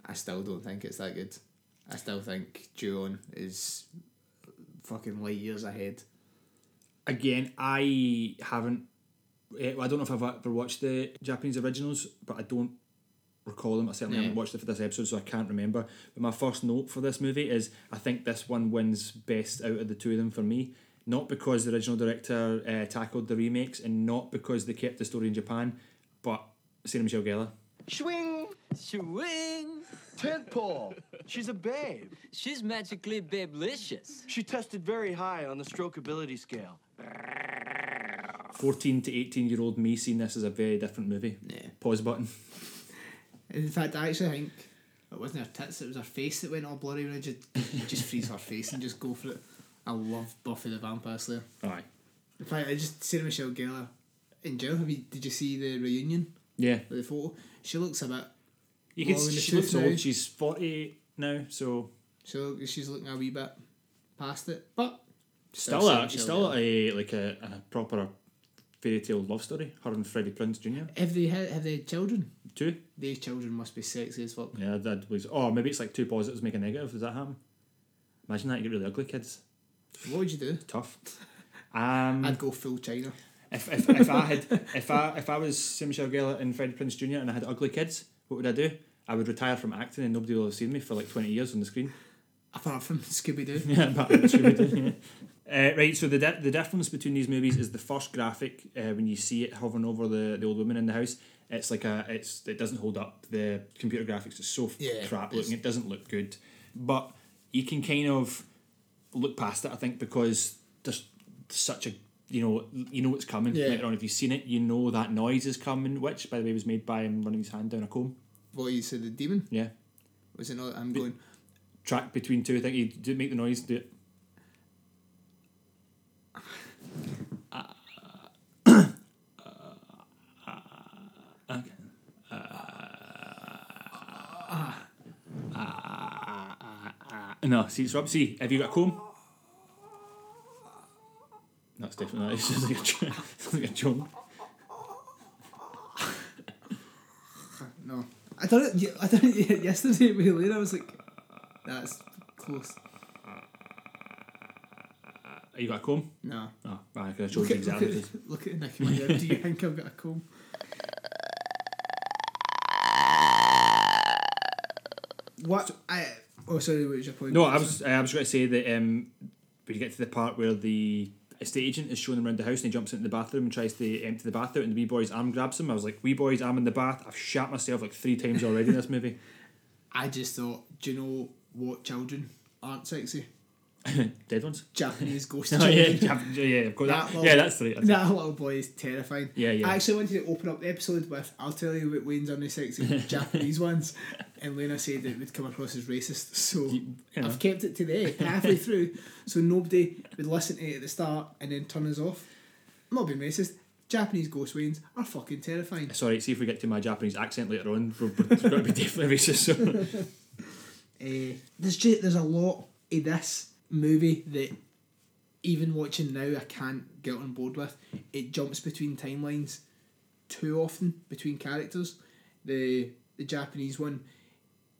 Speaker 3: I still don't think it's that good. I still think Ju-on is fucking light years ahead.
Speaker 2: Again, I haven't. eh, I don't know if I've ever watched the Japanese originals, but I don't recall them. I certainly
Speaker 3: Yeah.
Speaker 2: haven't watched it for this episode, so I can't remember. But my first note for this movie is I think this one wins best out of the two of them for me. Not because the original director uh, tackled the remakes, and not because they kept the story in Japan, but Sarah Michelle Gellar.
Speaker 8: Swing!
Speaker 9: Swing!
Speaker 8: Tentpole! She's a babe.
Speaker 9: She's magically babelicious.
Speaker 8: She tested very high on the strokeability scale.
Speaker 2: 14 to 18 year old me seeing this as a very different movie.
Speaker 3: Yeah.
Speaker 2: Pause button.
Speaker 3: In fact, I actually think it wasn't her tits, it was her face that went all blurry when I just, just freeze her face and just go for it. I love Buffy the Vampire Slayer.
Speaker 2: Aye.
Speaker 3: In fact, I just Sarah Michelle Gellar in jail. Have you, did you see the reunion?
Speaker 2: Yeah.
Speaker 3: The photo. She looks a bit.
Speaker 2: You can,
Speaker 3: long in the
Speaker 2: she looks
Speaker 3: now.
Speaker 2: old. She's 40 now, so
Speaker 3: So she's looking a wee bit past it, but
Speaker 2: still,
Speaker 3: Sarah
Speaker 2: a, still a, like a, a proper fairy tale love story. Her and Freddie Prinze Jr.
Speaker 3: Have they had, have they had children?
Speaker 2: Two.
Speaker 3: These children must be sexy as fuck.
Speaker 2: Yeah, that was. Oh, maybe it's like two positives make a negative. Does that happen? Imagine that you get really ugly kids.
Speaker 3: What would you do?
Speaker 2: Tough. Um,
Speaker 3: I'd go full China.
Speaker 2: if, if, if I had if I if I was Sarah Michelle Gellar and Freddie Prinze Jr. and I had ugly kids, what would I do? I would retire from acting and nobody will have seen me for like twenty years on the screen.
Speaker 3: Apart from Scooby Doo.
Speaker 2: Yeah, but Scooby-Doo, yeah. Uh, right, so the di- the difference between these movies is the first graphic uh, when you see it hovering over the, the old woman in the house. It's like a it's it doesn't hold up. The computer graphics is so
Speaker 3: Yeah,
Speaker 2: crap looking. It doesn't look good, but you can kind of look past it. I think because there's such a you know you know what's coming
Speaker 3: Yeah.
Speaker 2: later on. If you've seen it, you know that noise is coming. Which, by the way, was made by him running his hand down a comb.
Speaker 3: What you said, the demon?
Speaker 2: Yeah,
Speaker 3: Was it not? I'm going.
Speaker 2: track between two. I think you do make the noise. Do it. No, see, it's Rob. See, have you got a comb? That's definitely not. It's just like a, dr- it's like a drum.
Speaker 3: No. I done it. yeah, I done it yesterday with Elaine. I was like, that's close.
Speaker 2: Have you got a comb?
Speaker 3: No.
Speaker 2: Oh, right, I could have showed
Speaker 3: Look
Speaker 2: you
Speaker 3: at, look,
Speaker 2: exactly.
Speaker 3: at, look at Nicky McGinn. Do you think I've got a comb? What I oh sorry, what was your point?
Speaker 2: No, I was I was going to say that um, when you get to the part where the estate agent is showing him around the house and he jumps into the bathroom and tries to empty the bath out and the wee boy's arm grabs him. I was like, wee boy's arm in the bath. I've shat myself like three times already in this movie.
Speaker 3: I just thought, do you know what children aren't sexy?
Speaker 2: Dead ones.
Speaker 3: Japanese ghost
Speaker 2: Oh yeah, yeah, yeah, of course.
Speaker 3: That
Speaker 2: That,
Speaker 3: little-
Speaker 2: yeah, that's right. That's
Speaker 3: That little boy is terrifying.
Speaker 2: Yeah, yeah.
Speaker 3: I actually wanted to open up the episode with I'll tell you what Wayne's only sexy Japanese ones. And Lena said it would come across as racist. So
Speaker 2: You know.
Speaker 3: I've kept it to the end, halfway through, so nobody would listen to it at the start and then turn us off. I'm not being racist. Japanese ghost Waynes are fucking terrifying.
Speaker 2: Sorry, see if we get to my Japanese accent later on. We're, we're going to be definitely racist. So.
Speaker 3: Uh, there's just, there's a lot of this movie that even watching now, I can't get on board with. It jumps between timelines too often between characters. The the Japanese one,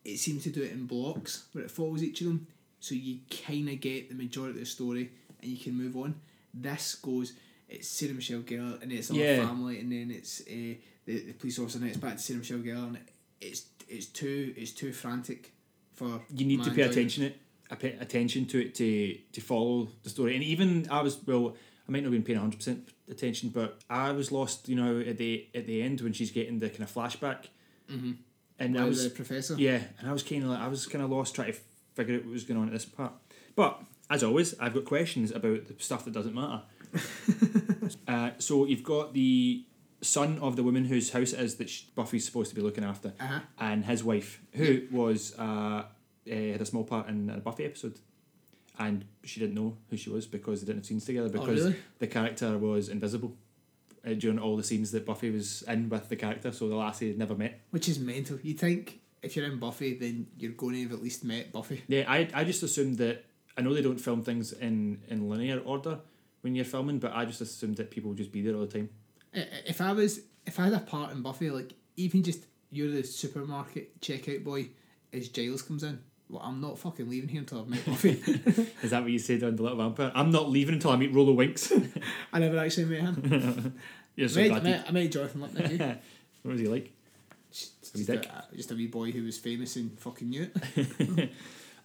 Speaker 3: it seems to do it in blocks where it follows each of them, so you kind of get the majority of the story and you can move on. This goes, it's Sarah Michelle Gellar and it's all
Speaker 2: Yeah.
Speaker 3: family, and then it's uh, the, the police officer, and it's back to Sarah Michelle Gellar, and it's it's too it's too frantic for
Speaker 2: you need to pay attention it attention to it to to follow the story and even I was well I might not have been paying hundred percent attention but I was lost you know at the at the end when she's getting the kind of flashback
Speaker 3: Mm-hmm.
Speaker 2: and I was
Speaker 3: professor.
Speaker 2: yeah and I was kind of like I was kind of lost trying to figure out what was going on at this part but as always I've got questions about the stuff that doesn't matter uh, so you've got the son of the woman whose house it is that Buffy's supposed to be looking after
Speaker 3: Uh-huh.
Speaker 2: and his wife, who was uh, uh, had a small part in a Buffy episode, and she didn't know who she was because they didn't have scenes together because
Speaker 3: Oh, really?
Speaker 2: the character was invisible uh, during all the scenes that Buffy was in with the character, so the lassie had never met.
Speaker 3: Which is mental. You think if you're in Buffy, then you're going to have at least met Buffy.
Speaker 2: Yeah, I I just assumed that I know they don't film things in in linear order when you're filming, but I just assumed that people would just be there all the time.
Speaker 3: If I was, if I had a part in Buffy, like even just you're the supermarket checkout boy as Giles comes in. Well, I'm not fucking leaving here until I've met Buffy.
Speaker 2: Is that what you said on the Little Vampire? I'm not leaving until I meet Rollo Weeks.
Speaker 3: I never actually met him.
Speaker 2: you're so
Speaker 3: I, met,
Speaker 2: glad
Speaker 3: I, met, I met Jonathan?
Speaker 2: What was he like?
Speaker 3: just, a, just a wee boy who was famous and fucking knew it.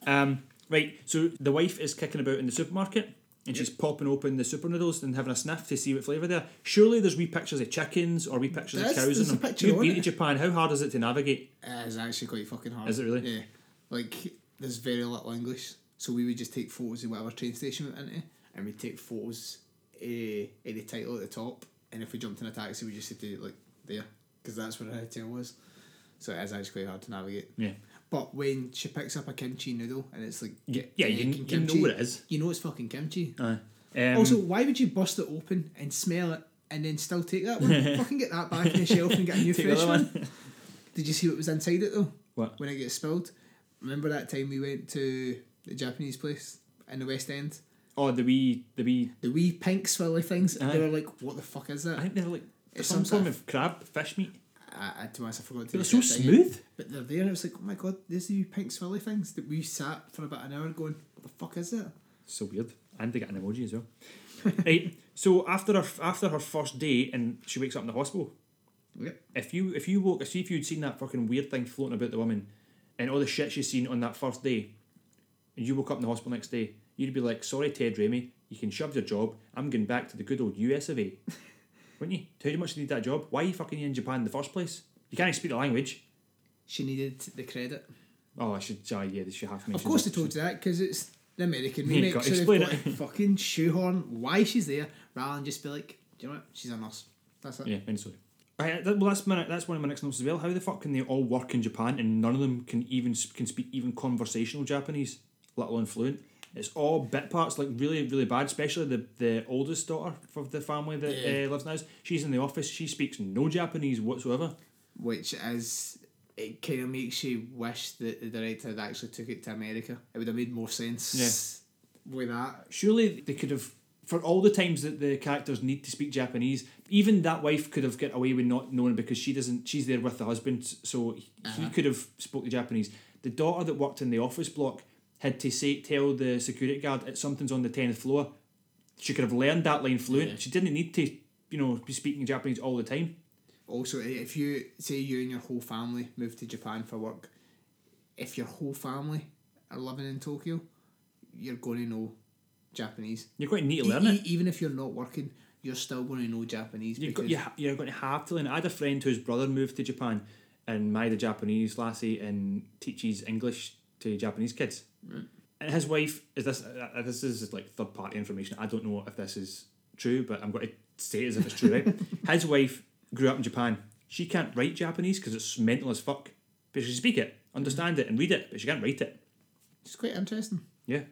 Speaker 2: Um, right, so the wife is kicking about in the supermarket and she's popping open the super noodles and having a sniff to see what flavour they are. Surely there's wee pictures of chickens or wee pictures
Speaker 3: There's-
Speaker 2: of cows in them.
Speaker 3: picture
Speaker 2: You've been
Speaker 3: it.
Speaker 2: to Japan, how hard is it to navigate?
Speaker 3: Uh, it's actually quite fucking hard.
Speaker 2: Is it really?
Speaker 3: Yeah. Like, there's very little English, so we would just take photos of whatever train station we went into, and we'd take photos uh, of the title at the top, and if we jumped in a taxi, we just had to, like, there, because that's where the hotel was. So it is actually quite hard to navigate.
Speaker 2: Yeah.
Speaker 3: But when she picks up a kimchi noodle, and it's like,
Speaker 2: yeah,
Speaker 3: egg
Speaker 2: you- you know
Speaker 3: kimchi,
Speaker 2: what it is.
Speaker 3: You know it's fucking kimchi.
Speaker 2: Aye. Um,
Speaker 3: also, why would you bust it open and smell it and then still take that one? fucking get that back in the shelf and get a new fresh one.
Speaker 2: one.
Speaker 3: Did you see what was inside it though?
Speaker 2: What?
Speaker 3: When it gets spilled? Remember that time we went to the Japanese place in the West End?
Speaker 2: Oh, the wee, the wee.
Speaker 3: The wee pink swirly things.
Speaker 2: Aye.
Speaker 3: They were like, what the fuck is that?
Speaker 2: I think they're like
Speaker 3: It's
Speaker 2: some form of crab, fish meat.
Speaker 3: I, I, to be honest, I forgot to
Speaker 2: They're so
Speaker 3: that thing.
Speaker 2: smooth.
Speaker 3: But they're there and it was like, oh my god, there's the wee pink swirly things that we sat for about an hour going, what the fuck is that?
Speaker 2: So weird. And they get an emoji as well. right. So after her after her first day and she wakes up in the hospital.
Speaker 3: Yep.
Speaker 2: If you if you woke I see if you'd seen that fucking weird thing floating about the woman and all the shit she's seen on that first day and you woke up in the hospital next day, you'd be like, Sorry Ted Raimi, you can shove your job. I'm going back to the good old US of A. Wouldn't you? How much you need that job? Why are you fucking in Japan in the first place? You can't speak the language.
Speaker 3: She needed the credit.
Speaker 2: Oh, I should. Oh, yeah, they should have to
Speaker 3: Of course they told you that because it's the American remake,
Speaker 2: gotta
Speaker 3: so they've
Speaker 2: explain
Speaker 3: got
Speaker 2: it.
Speaker 3: fucking shoehorn why she's there rather than just be like, do you know what? She's a nurse. That's it.
Speaker 2: Yeah, and sorry. Right, that, well, that's my, that's one of my next notes as well. How the fuck can they all work in Japan and none of them can even can speak even conversational Japanese, let alone fluent? It's all bit parts, like really really bad. Especially the the oldest daughter of the family that
Speaker 3: Yeah.
Speaker 2: uh, lives now. She's in the office. She speaks no Japanese whatsoever.
Speaker 3: Which is it kind of makes you wish that the director had actually took it to America. It would have made more sense Yeah. with that.
Speaker 2: Surely they could have, for all the times that the characters need to speak Japanese, even that wife could have got away with not knowing because she doesn't. She's there with the husband, so he
Speaker 3: Uh-huh.
Speaker 2: could have spoke the Japanese. The daughter that worked in the office block had to say tell the security guard that something's on the tenth floor. She could have learned that line fluent.
Speaker 3: Yeah.
Speaker 2: She didn't need to, you know, be speaking Japanese all the time.
Speaker 3: Also, if you say you and your whole family move to Japan for work, if your whole family are living in Tokyo, you're going to know Japanese.
Speaker 2: You're going to need to learn
Speaker 3: e-
Speaker 2: it.
Speaker 3: even if you're not working, you're still going to know Japanese.
Speaker 2: You've got,
Speaker 3: because
Speaker 2: you ha- you're going to have to learn. I had a friend whose brother moved to Japan and married a Japanese lassie and teaches English to Japanese kids. And his wife is this. Uh, this is like third party information. I don't know if this is true, but I'm going to say it as if it's true. Right? his wife grew up in Japan. She can't write Japanese because it's mental as fuck. But she can speak it, understand it, and read it, but she can't write it.
Speaker 3: it's quite interesting.
Speaker 2: Yeah.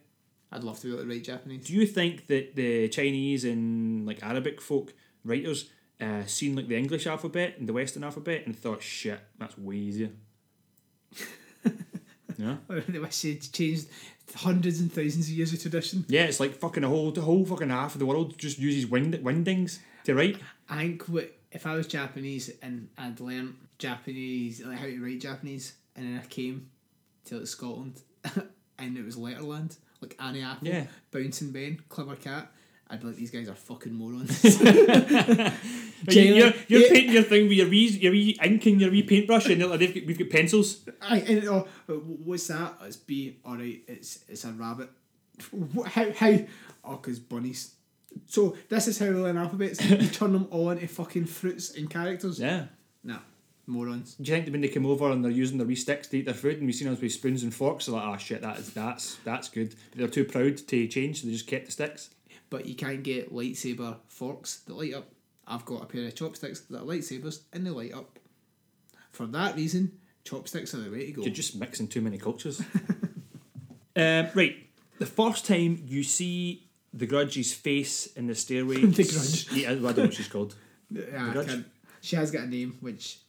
Speaker 3: I'd love to be able to write Japanese.
Speaker 2: Do you think that the Chinese and like Arabic folk writers uh, seen like the English alphabet and the Western alphabet and thought, shit, that's way easier? Yeah.
Speaker 3: they wish they'd changed hundreds and thousands of years of tradition.
Speaker 2: Yeah, it's like fucking a whole the whole fucking half of the world just uses wind Wingdings to write.
Speaker 3: I think what, if I was Japanese and I'd learnt Japanese, like how to write Japanese, and then I came to like Scotland and it was Letterland, like Annie Apple,
Speaker 2: Yeah.
Speaker 3: Bouncing Ben, Clever Cat, I'd be like, these guys are fucking morons.
Speaker 2: You- You're, you're
Speaker 3: yeah.
Speaker 2: painting your thing with your wee, your wee ink and your wee paintbrush, and they're like, they've got, we've got pencils.
Speaker 3: I and oh, uh, what's that? It's B. All right, it's it's a rabbit. Wh- How how? Oh, cause bunnies. So this is how we learn alphabets. you turn them all into fucking fruits and characters.
Speaker 2: Yeah.
Speaker 3: Nah, morons.
Speaker 2: Do you think that when they come over and they're using their wee sticks to eat their food, and we've seen us with spoons and forks, they're like, ah, shit, that is that's that's good. But they're too proud to change, so they just kept the sticks.
Speaker 3: But you can't get lightsaber forks that light up. I've got a pair of chopsticks that are lightsabers and they light up. For that reason, chopsticks are the way to go.
Speaker 2: You're just mixing too many cultures. um, right. The first time you see the Grudge's face in the stairway.
Speaker 3: The Grudge.
Speaker 2: Yeah, I don't know what she's called.
Speaker 3: Yeah,
Speaker 2: Grudge?
Speaker 3: She has got a name which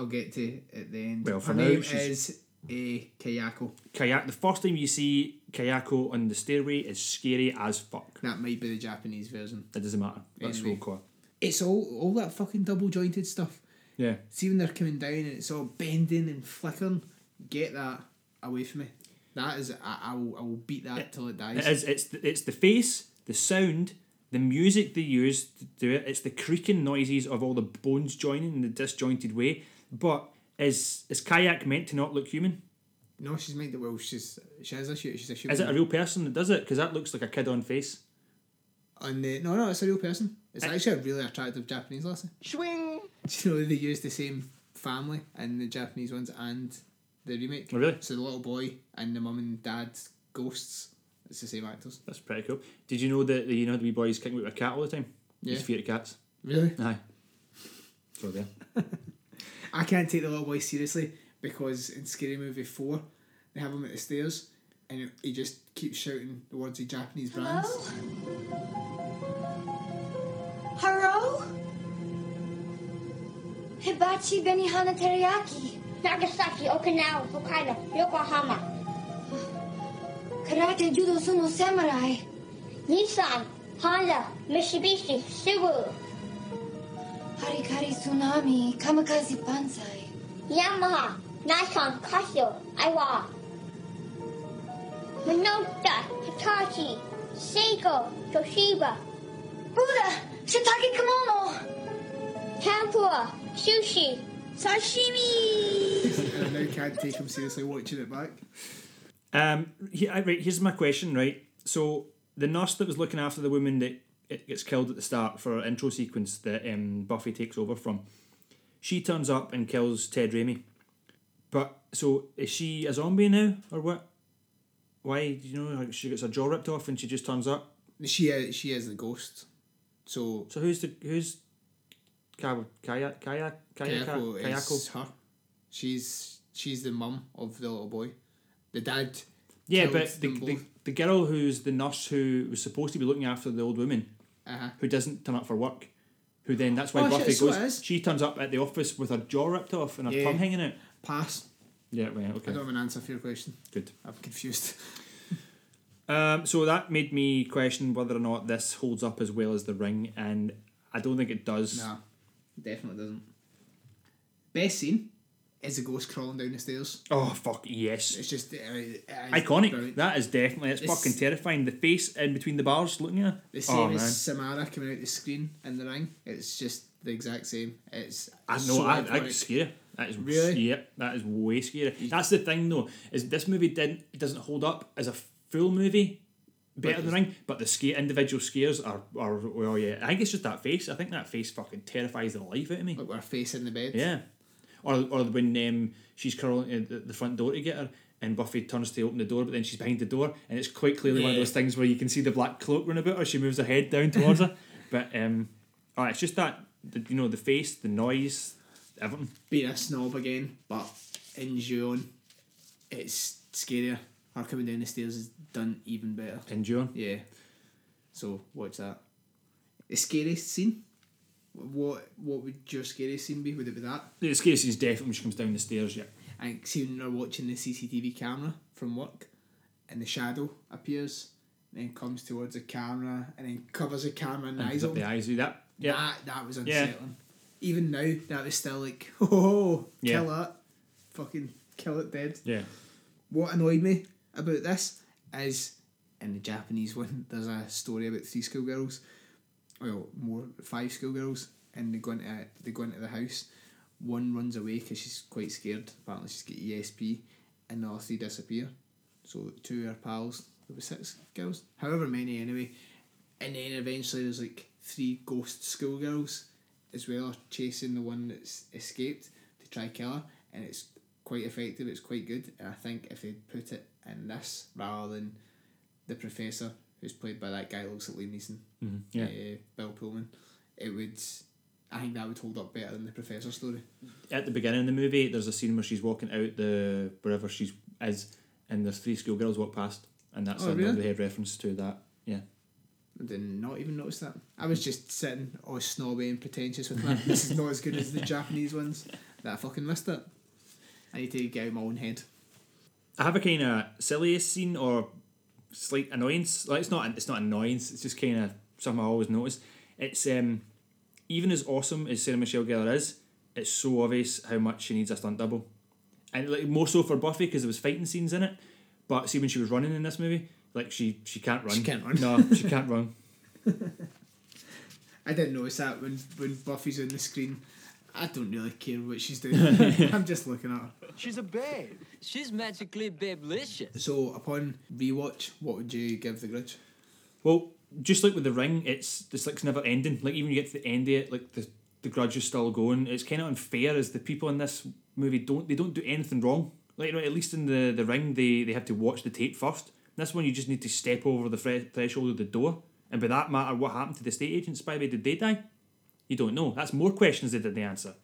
Speaker 3: I'll get to at the end.
Speaker 2: Well, for
Speaker 3: Her
Speaker 2: now,
Speaker 3: name
Speaker 2: she's-
Speaker 3: is a Kayako.
Speaker 2: Kayak. The first time you see Kayako on the stairway is scary as fuck.
Speaker 3: That might be the Japanese version.
Speaker 2: It doesn't matter. That's
Speaker 3: Anyway.
Speaker 2: call.
Speaker 3: It's all all that fucking double jointed stuff.
Speaker 2: Yeah.
Speaker 3: See when they're coming down and it's all bending and flickering. Get that away from me. That is I, I will I will beat that till it dies.
Speaker 2: It is. It's the, it's the face, the sound, the music they use to do it. It's the creaking noises of all the bones joining in the disjointed way. But is is Kayak meant to not look human?
Speaker 3: No, she's meant to. Well, she's she has a. She's a human.
Speaker 2: Is it a real person that does it? Because that looks like a kid on face.
Speaker 3: And uh, no, no, it's a real person. It's actually a really attractive Japanese lassie.
Speaker 8: Swing!
Speaker 3: Do you know they use the same family in the Japanese ones and the remake?
Speaker 2: Oh, really?
Speaker 3: So the little boy and the mum and dad's ghosts. It's the same actors.
Speaker 2: That's pretty cool. Did you know that you know the wee boys kicking with a cat all the time?
Speaker 3: Yeah.
Speaker 2: He's fear of cats.
Speaker 3: Really?
Speaker 2: Aye. So there.
Speaker 3: I can't take the little boy seriously because in Scary Movie 4, they have him at the stairs and he just keeps shouting the words of Japanese brands.
Speaker 10: Hello? Hibachi Benihana Teriyaki. Nagasaki, Okinawa, Hokkaido, Yokohama. Karate Judo Sumo Samurai. Nissan, Honda, Mitsubishi, Subaru. Harikari Tsunami, Kamikaze Banzai. Yamaha, Nikon, Casio, Aiwa. Minolta, Hitachi, Seiko, Toshiba. Buddha, Shiitake Kimono. Tempura, Sushi, Sashimi.
Speaker 3: and I now can't take him seriously watching it back.
Speaker 2: Um, he, I- right, here's my question, right? So the nurse that was looking after the woman that it gets killed at the start for intro sequence that um, Buffy takes over from, she turns up and kills Ted Raimi. But so is she a zombie now or what? Why do you know like she gets her jaw ripped off and she just turns up?
Speaker 3: She is, she is the ghost. So
Speaker 2: So who's the who's Kaya Kaya Kaya Kaya
Speaker 3: Kayako
Speaker 2: Kayako?
Speaker 3: is her. She's she's the mum of the little boy. The dad.
Speaker 2: Yeah, but the, the, the girl who's the nurse who was supposed to be looking after the old woman,
Speaker 3: Uh-huh.
Speaker 2: who doesn't turn up for work, who then that's why
Speaker 3: Oh,
Speaker 2: Buffy
Speaker 3: so
Speaker 2: goes.
Speaker 3: is.
Speaker 2: She turns up at the office with her jaw ripped off and her
Speaker 3: Yeah.
Speaker 2: tongue hanging out.
Speaker 3: Pass.
Speaker 2: Yeah, right, okay I
Speaker 3: don't have an answer for your question.
Speaker 2: good.
Speaker 3: I'm confused.
Speaker 2: Um, so that made me question whether or not this holds up as well as the ring, and I don't think it does.
Speaker 3: No, definitely doesn't. Best scene is a ghost crawling down the stairs.
Speaker 2: Oh fuck yes!
Speaker 3: It's just uh, is
Speaker 2: Iconic.
Speaker 3: brilliant.
Speaker 2: That is definitely. It's,
Speaker 3: It's-
Speaker 2: fucking terrifying. The face in between the bars looking at. her.
Speaker 3: The same
Speaker 2: oh man.
Speaker 3: as Samara coming out the screen in the ring. It's just the exact same. It's
Speaker 2: I know.
Speaker 3: so
Speaker 2: I, I scary. That is
Speaker 3: Really?
Speaker 2: Yep, that is way scary. That's the thing though. Is this movie didn't doesn't hold up as a full movie better than Ring, but the scare individual scares are are well yeah. I think it's just that face. I think that face fucking terrifies the life out of me.
Speaker 3: Like her face in the bed.
Speaker 2: Yeah. Or or when um, she's curling at the, front door to get her. And Buffy turns to open the door, but then she's behind the door, and it's quite clearly one of those things where you can see the black cloak run about her. She moves her head down towards her, but um, oh, it's just that the, you know the face, the noise, everything.
Speaker 3: Being a snob again, but in Ju-On, it's scarier. Her coming down the stairs is done even better.
Speaker 2: In Ju-On.
Speaker 3: Yeah. So watch that. The scariest scene. What what would your scariest scene be? Would it be that?
Speaker 2: The scariest is definitely when she comes down the stairs. Yeah.
Speaker 3: And see when they're watching the CCTV camera from work, and the shadow appears, and then comes towards the camera, and then covers the camera and,
Speaker 2: And
Speaker 3: eyes open.
Speaker 2: the eyes do that. Yeah.
Speaker 3: That that was unsettling. Yeah. Even now, that was still like, oh,
Speaker 2: Yeah.
Speaker 3: kill that, fucking kill it dead.
Speaker 2: Yeah.
Speaker 3: What annoyed me about this is in the Japanese one, there's a story about three schoolgirls, well, more five schoolgirls, and they go into they go into the house. One runs away because she's quite scared. Apparently, she's got ESP, and other three disappear. So two are pals. There were six girls, however many anyway, and then eventually there's like three ghost schoolgirls as well are chasing the one that's escaped to try kill her, and it's quite effective. It's quite good, and I think if they put it in this rather than the professor, who's played by that guy looks like Liam Neeson,
Speaker 2: Mhm, yeah.
Speaker 3: uh, Bill Pullman, it would. I think that would hold up better than the professor story.
Speaker 2: At the beginning of the movie, there's a scene where she's walking out the wherever she's is, and there's three schoolgirls walk past, and that's
Speaker 3: Oh,
Speaker 2: a
Speaker 3: really?
Speaker 2: head reference to that. Yeah.
Speaker 3: I did not even notice that. I was just sitting all snobby and pretentious with that. this is not as good as the Japanese ones. That I fucking missed it. I need to get out of my own head.
Speaker 2: I have a kind of silliest scene or slight annoyance. Like it's not it's not annoyance. It's just kind of something I always notice. It's um even as awesome as Sarah Michelle Gellar is, it's so obvious how much she needs a stunt double, and like more so for Buffy because there was fighting scenes in it. But see when she was running in this movie, like she she can't run.
Speaker 3: She can't run.
Speaker 2: No, she can't run.
Speaker 3: I didn't notice that when, when Buffy's on the screen. I don't really care what she's doing. I'm just looking at her.
Speaker 8: She's a babe.
Speaker 9: She's magically babelicious.
Speaker 3: So, upon rewatch, what would you give The Grudge?
Speaker 2: Well, just like with the ring, it's it's like it's never ending. Like even you get to the end of it, like the the grudge is still going. It's kind of unfair as the people in this movie don't they don't do anything wrong. Like you know, at least in the the ring, they they have to watch the tape first. This one, you just need to step over the thre- threshold of the door, and by that matter, what happened to the state agents? By the way, did they die? You don't know. That's more questions than they didn't answer.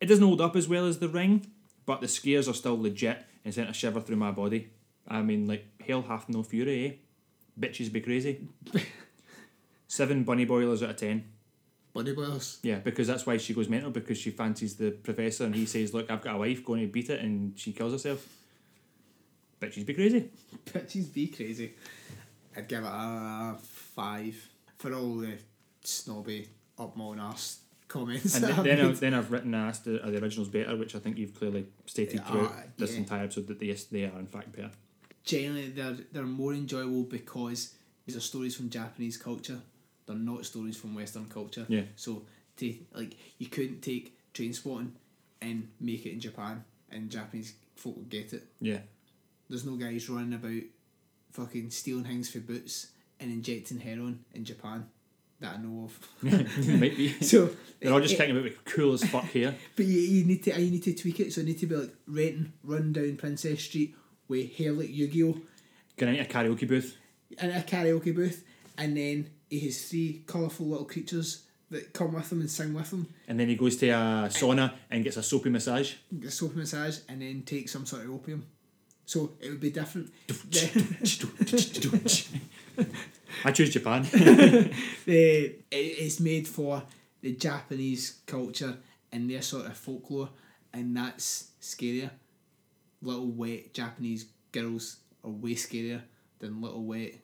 Speaker 2: It doesn't hold up as well as the ring, but the scares are still legit and sent a shiver through my body. I mean, like hell hath no fury, eh? Bitches be crazy. Seven bunny boilers out of ten.
Speaker 3: Bunny boilers.
Speaker 2: Yeah, because that's why she goes mental because she fancies the professor and he says, "Look, I've got a wife going to beat it," and she kills herself. Bitches be crazy.
Speaker 3: Bitches be crazy. I'd give it a five for all the snobby, up my arse comments.
Speaker 2: And
Speaker 3: that
Speaker 2: th-
Speaker 3: I've
Speaker 2: then. I've, then I've written and asked, are the originals better? Which I think you've clearly stated
Speaker 3: Yeah,
Speaker 2: throughout
Speaker 3: uh,
Speaker 2: this
Speaker 3: yeah.
Speaker 2: entire episode that yes, they are in fact better.
Speaker 3: Generally they're they're more enjoyable because these are stories from Japanese culture. They're not stories from Western culture.
Speaker 2: Yeah.
Speaker 3: So to like you couldn't take Trainspotting and make it in Japan and Japanese folk would get it.
Speaker 2: Yeah.
Speaker 3: There's no guys running about fucking stealing things for boots and injecting heroin in Japan that I know of.
Speaker 2: Might be.
Speaker 3: So
Speaker 2: They're all just kicking about with cool as fuck here.
Speaker 3: But you, you need to you need to tweak it. So it need to be like Renton run down Princes Street with hair like Yu Gi Oh
Speaker 2: Going into a karaoke booth.
Speaker 3: in a karaoke booth, and then he has three colourful little creatures that come with him and sing with him.
Speaker 2: And then he goes to a sauna and gets a soapy massage.
Speaker 3: Get a soap massage, and then take some sort of opium. So it would be different.
Speaker 2: I choose Japan.
Speaker 3: the it's made for the Japanese culture and their sort of folklore, and that's scarier. Little wet Japanese girls are way scarier than little wet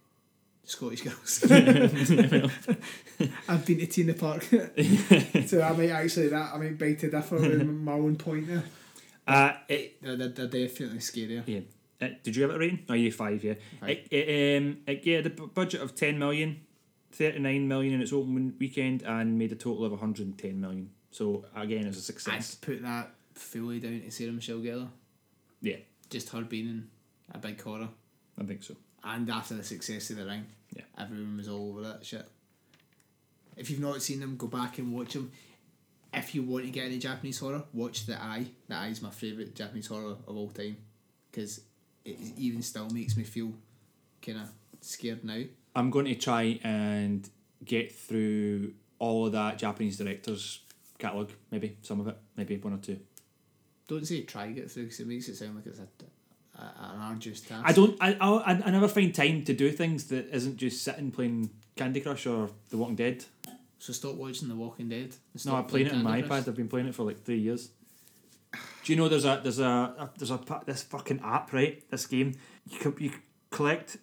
Speaker 3: Scottish girls. I've been to Tina Park, so I might actually that I might beg to differ with my own point there.
Speaker 2: Uh, it,
Speaker 3: They're, they're, definitely scarier.
Speaker 2: yeah. Uh, did you have it rating? Oh, you five, yeah.
Speaker 3: Five.
Speaker 2: It, it, um, it, yeah, the bu- budget of 10 million, 39 million in its opening weekend, and made a total of 110 million. So, again, it's a success.
Speaker 3: I'd put that fully down to Sarah Michelle Gellar.
Speaker 2: Yeah,
Speaker 3: Just her being in a big horror.
Speaker 2: I think so.
Speaker 3: And after the success of The Ring,
Speaker 2: Yeah.
Speaker 3: everyone was all over that shit. If you've not seen them, go back and watch them. If you want to get into Japanese horror, watch The Eye. The Eye is my favourite Japanese horror of all time because it even still makes me feel kind of scared now.
Speaker 2: I'm going to try and get through all of that Japanese director's catalogue, maybe some of it, maybe one or two.
Speaker 3: Don't say try get through because it makes it sound like it's a, a, an arduous task.
Speaker 2: I don't. I, I I never find time to do things that isn't just sitting playing Candy Crush or The Walking Dead.
Speaker 3: So stop watching The Walking Dead.
Speaker 2: No, I'm playing it on my iPad. I've been playing it for like three years. Do you know there's a there's a, a there's a this fucking app right? This game you co- you collect.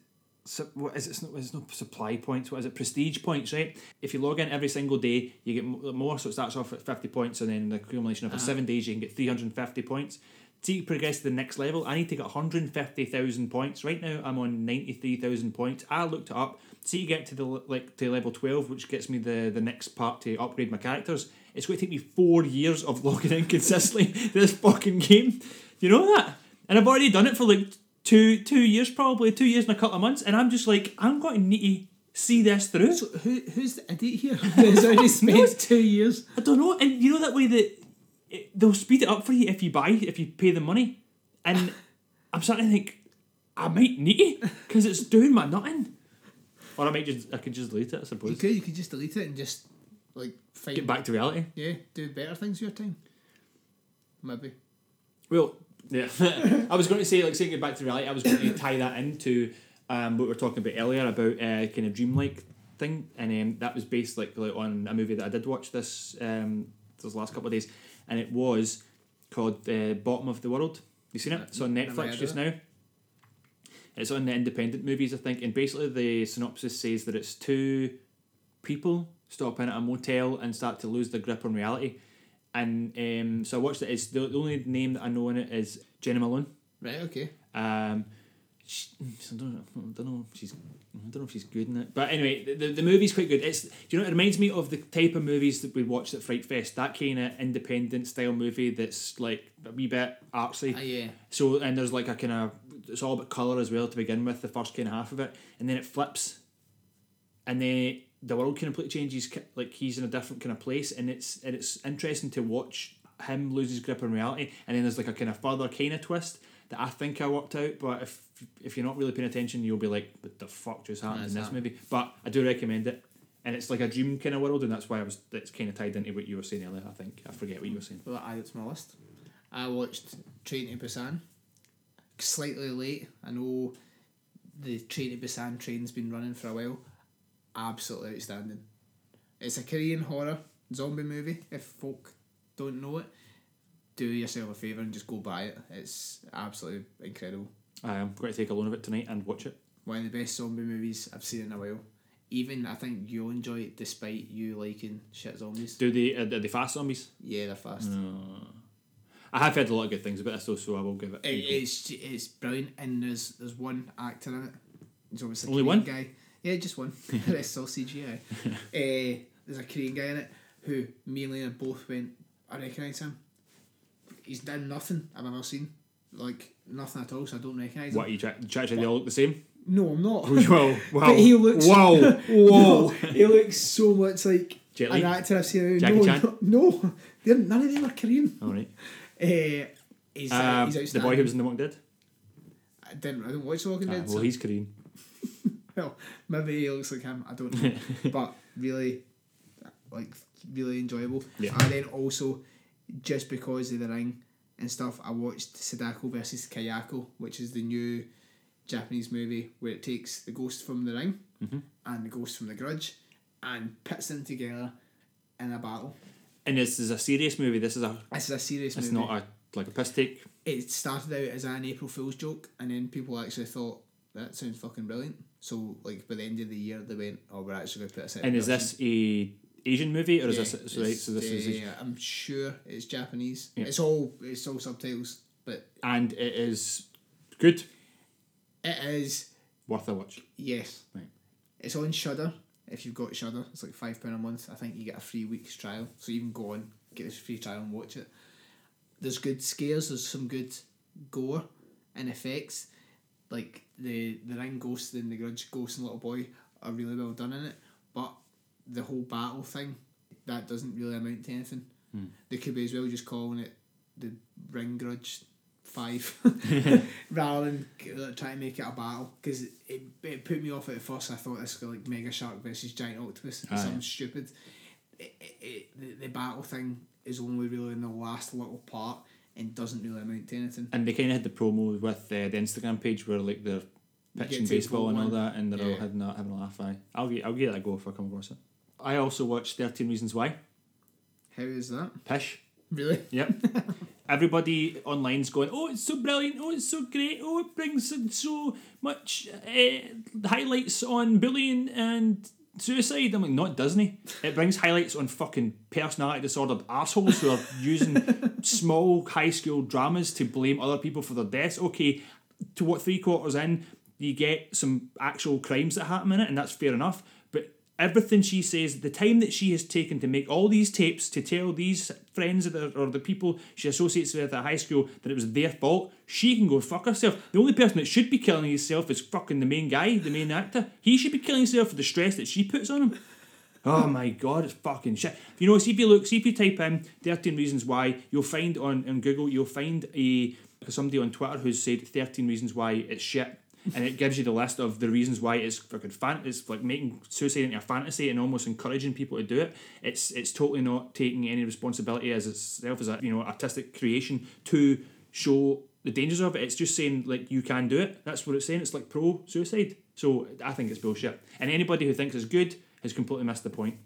Speaker 2: What is it? It's not, it's not supply points. What is it? Prestige points, right? If you log in every single day, you get more. So it starts off at fifty points, and then the accumulation of ah. seven days, you can get three hundred and fifty points. To progress to the next level, I need to get one hundred fifty thousand points. Right now, I'm on ninety three thousand points. I looked it up. See, you get to the like to level twelve, which gets me the the next part to upgrade my characters. It's going to take me four years of logging in consistently to this fucking game. Do you know that? And I've already done it for like two two years, probably two years and a couple of months. And I'm just like, I'm going to need to see this through.
Speaker 3: So who who's the idiot here? Who's already spent two years?
Speaker 2: I don't know, and you know that way that it, they'll speed it up for you if you buy if you pay the money, and I'm starting to think I might need it because it's doing my nothing. Or I might just I could just delete it. I
Speaker 3: You
Speaker 2: suppose.
Speaker 3: could you could just delete it and just like find
Speaker 2: Get back to reality.
Speaker 3: yeah do better things with your time. Maybe.
Speaker 2: Well, yeah. I was going to say like saying back to reality. I was going to tie that into um, what we were talking about earlier about uh, kind of dreamlike thing, and um, that was based like, like on a movie that I did watch this um those last couple of days, and it was called uh, Bottom of the World. You seen it? It's on Netflix just now. It's on the independent movies, I think, and basically the synopsis says that it's two people stop in at a motel and start to lose their grip on reality. And um, so I watched it. It's the, the only name that I know in it is Jena Malone.
Speaker 3: Right. Okay.
Speaker 2: Um, she, I don't know. I don't know if she's. I don't know if she's good in it. But anyway, the, the, the movie's quite good. It's. Do you know? It reminds me of the type of movies that we watched at Fright Fest. That kind of independent style movie that's like a wee bit artsy.
Speaker 3: Ah, yeah.
Speaker 2: So and there's like a kind of it's all about color as well to begin with the first kind of half of it, and then it flips, and then the world completely changes. Like he's in a different kind of place, and it's and it's interesting to watch him lose his grip on reality, and then there's like a kind of further kind of twist that I think I worked out, but if if you're not really paying attention, you'll be like, "What the fuck just happened
Speaker 3: That's
Speaker 2: in this movie?" But I do recommend it. And it's like a dream kind of world, and that's why I was. It's kind of tied into what you were saying earlier. I think I forget what you were saying.
Speaker 3: Well, add it to my list. I watched Train to Busan. Slightly late. I know the Train to Busan train's been running for a while. Absolutely outstanding. It's a Korean horror zombie movie. If folk don't know it, do yourself a favour and just go buy it. It's absolutely incredible.
Speaker 2: I am going to take a loan of it tonight and watch it.
Speaker 3: One of the best zombie movies I've seen in a while. Even I think you'll enjoy it despite you liking shit zombies.
Speaker 2: Do they uh, are they fast zombies?
Speaker 3: Yeah, they're fast.
Speaker 2: I have heard a lot of good things about this though, so I will give it.
Speaker 3: It, it's it's brilliant, and there's there's one actor in it. He's obviously a
Speaker 2: Only one?
Speaker 3: guy. Yeah, just one. the rest all CGI. uh, there's a Korean guy in it who me and Lena both went. I recognise him. He's done nothing I've ever seen, like nothing at all. So I don't recognise him.
Speaker 2: What you try? You actually they all look the same?
Speaker 3: No, I'm not.
Speaker 2: Well, Wow!
Speaker 3: But he looks.
Speaker 2: Wow! Whoa!
Speaker 3: he looks so much like
Speaker 2: Jet
Speaker 3: an actor I've seen.
Speaker 2: Jackie
Speaker 3: no,
Speaker 2: Chan?
Speaker 3: no, no, none of them are Korean.
Speaker 2: All right.
Speaker 3: Uh, he's, uh,
Speaker 2: Uh,
Speaker 3: he's
Speaker 2: the boy who was in The Walking Dead.
Speaker 3: I didn't. I didn't watch The Walking
Speaker 2: Ah,
Speaker 3: Dead.
Speaker 2: well,
Speaker 3: so-
Speaker 2: he's Korean.
Speaker 3: well, maybe he looks like him. I don't know, but really, like really enjoyable.
Speaker 2: Yeah.
Speaker 3: And then also, just because of the ring and stuff, I watched Sadako versus Kayako, which is the new Japanese movie where it takes the ghost from the ring
Speaker 2: Mm-hmm.
Speaker 3: and the ghost from the Grudge and puts them together in a battle.
Speaker 2: And this is a serious movie. This is a.
Speaker 3: This is a serious movie.
Speaker 2: It's
Speaker 3: movie.
Speaker 2: not a like a piss take.
Speaker 3: it started out as an April Fool's joke, and then people actually thought that sounds fucking brilliant. So, like by the end of the year, they went, "Oh, we're actually going to put a second
Speaker 2: And is
Speaker 3: production."
Speaker 2: this a Asian movie or is
Speaker 3: Yeah,
Speaker 2: this right? So this
Speaker 3: it's,
Speaker 2: is
Speaker 3: uh, I'm sure it's Japanese.
Speaker 2: Yeah.
Speaker 3: It's all it's all subtitles, but
Speaker 2: and it is good,
Speaker 3: it is
Speaker 2: worth a watch.
Speaker 3: yes.
Speaker 2: Right.
Speaker 3: It's on Shudder. If you've got Shudder, it's like five pound a month. I think you get a free week's trial, so you can go on get this free trial and watch it. There's good scares. There's some good gore and effects. Like the the ring ghost and the grudge ghost and little boy are really well done in it, but the whole battle thing that doesn't really amount to anything. They could be as well just calling it the ring grudge five rather than uh, trying to make it a battle because it, it put me off at first. I thought this was like Mega Shark versus Giant Octopus,
Speaker 2: Aye.
Speaker 3: something stupid. It, it, it, the, the battle thing is only really in the last little part and doesn't really amount to anything.
Speaker 2: And they kind of had the promo with uh, the Instagram page where like they're pitching baseball and all that, and they're all
Speaker 3: Yeah.
Speaker 2: having a, having a laugh. Aye. I'll get I'll give that a go if I come across it. I also watched Thirteen Reasons Why.
Speaker 3: How is that?
Speaker 2: Pish.
Speaker 3: Really?
Speaker 2: Yep. everybody online's going, oh, it's so brilliant, oh, it's so great, oh, it brings in so much uh, highlights on bullying and suicide. I'm like, no, it doesn't. It brings highlights on fucking personality disordered assholes who are using small high school dramas to blame other people for their deaths. Okay, to what three quarters in, you get some actual crimes that happen in it, and that's fair enough. Everything she says, the time that she has taken to make all these tapes to tell these friends are, or the people she associates with at high school that it was their fault, she can go fuck herself. The only person that should be killing himself is fucking the main guy, the main actor. He should be killing himself for the stress that she puts on him. Oh my god, it's fucking shit. You know, see if you look, see if you type in 13 reasons why, you'll find on, on Google, you'll find a somebody on Twitter who's said 13 reasons why it's shit. And it gives you the list of the reasons why it's fucking fan it's like making suicide into a fantasy and almost encouraging people to do it. It's it's totally not taking any responsibility as itself as a you know artistic creation to show the dangers of it. It's just saying like you can do it. That's what it's saying. It's like pro suicide. So I think it's bullshit. And anybody who thinks it's good has completely missed the point.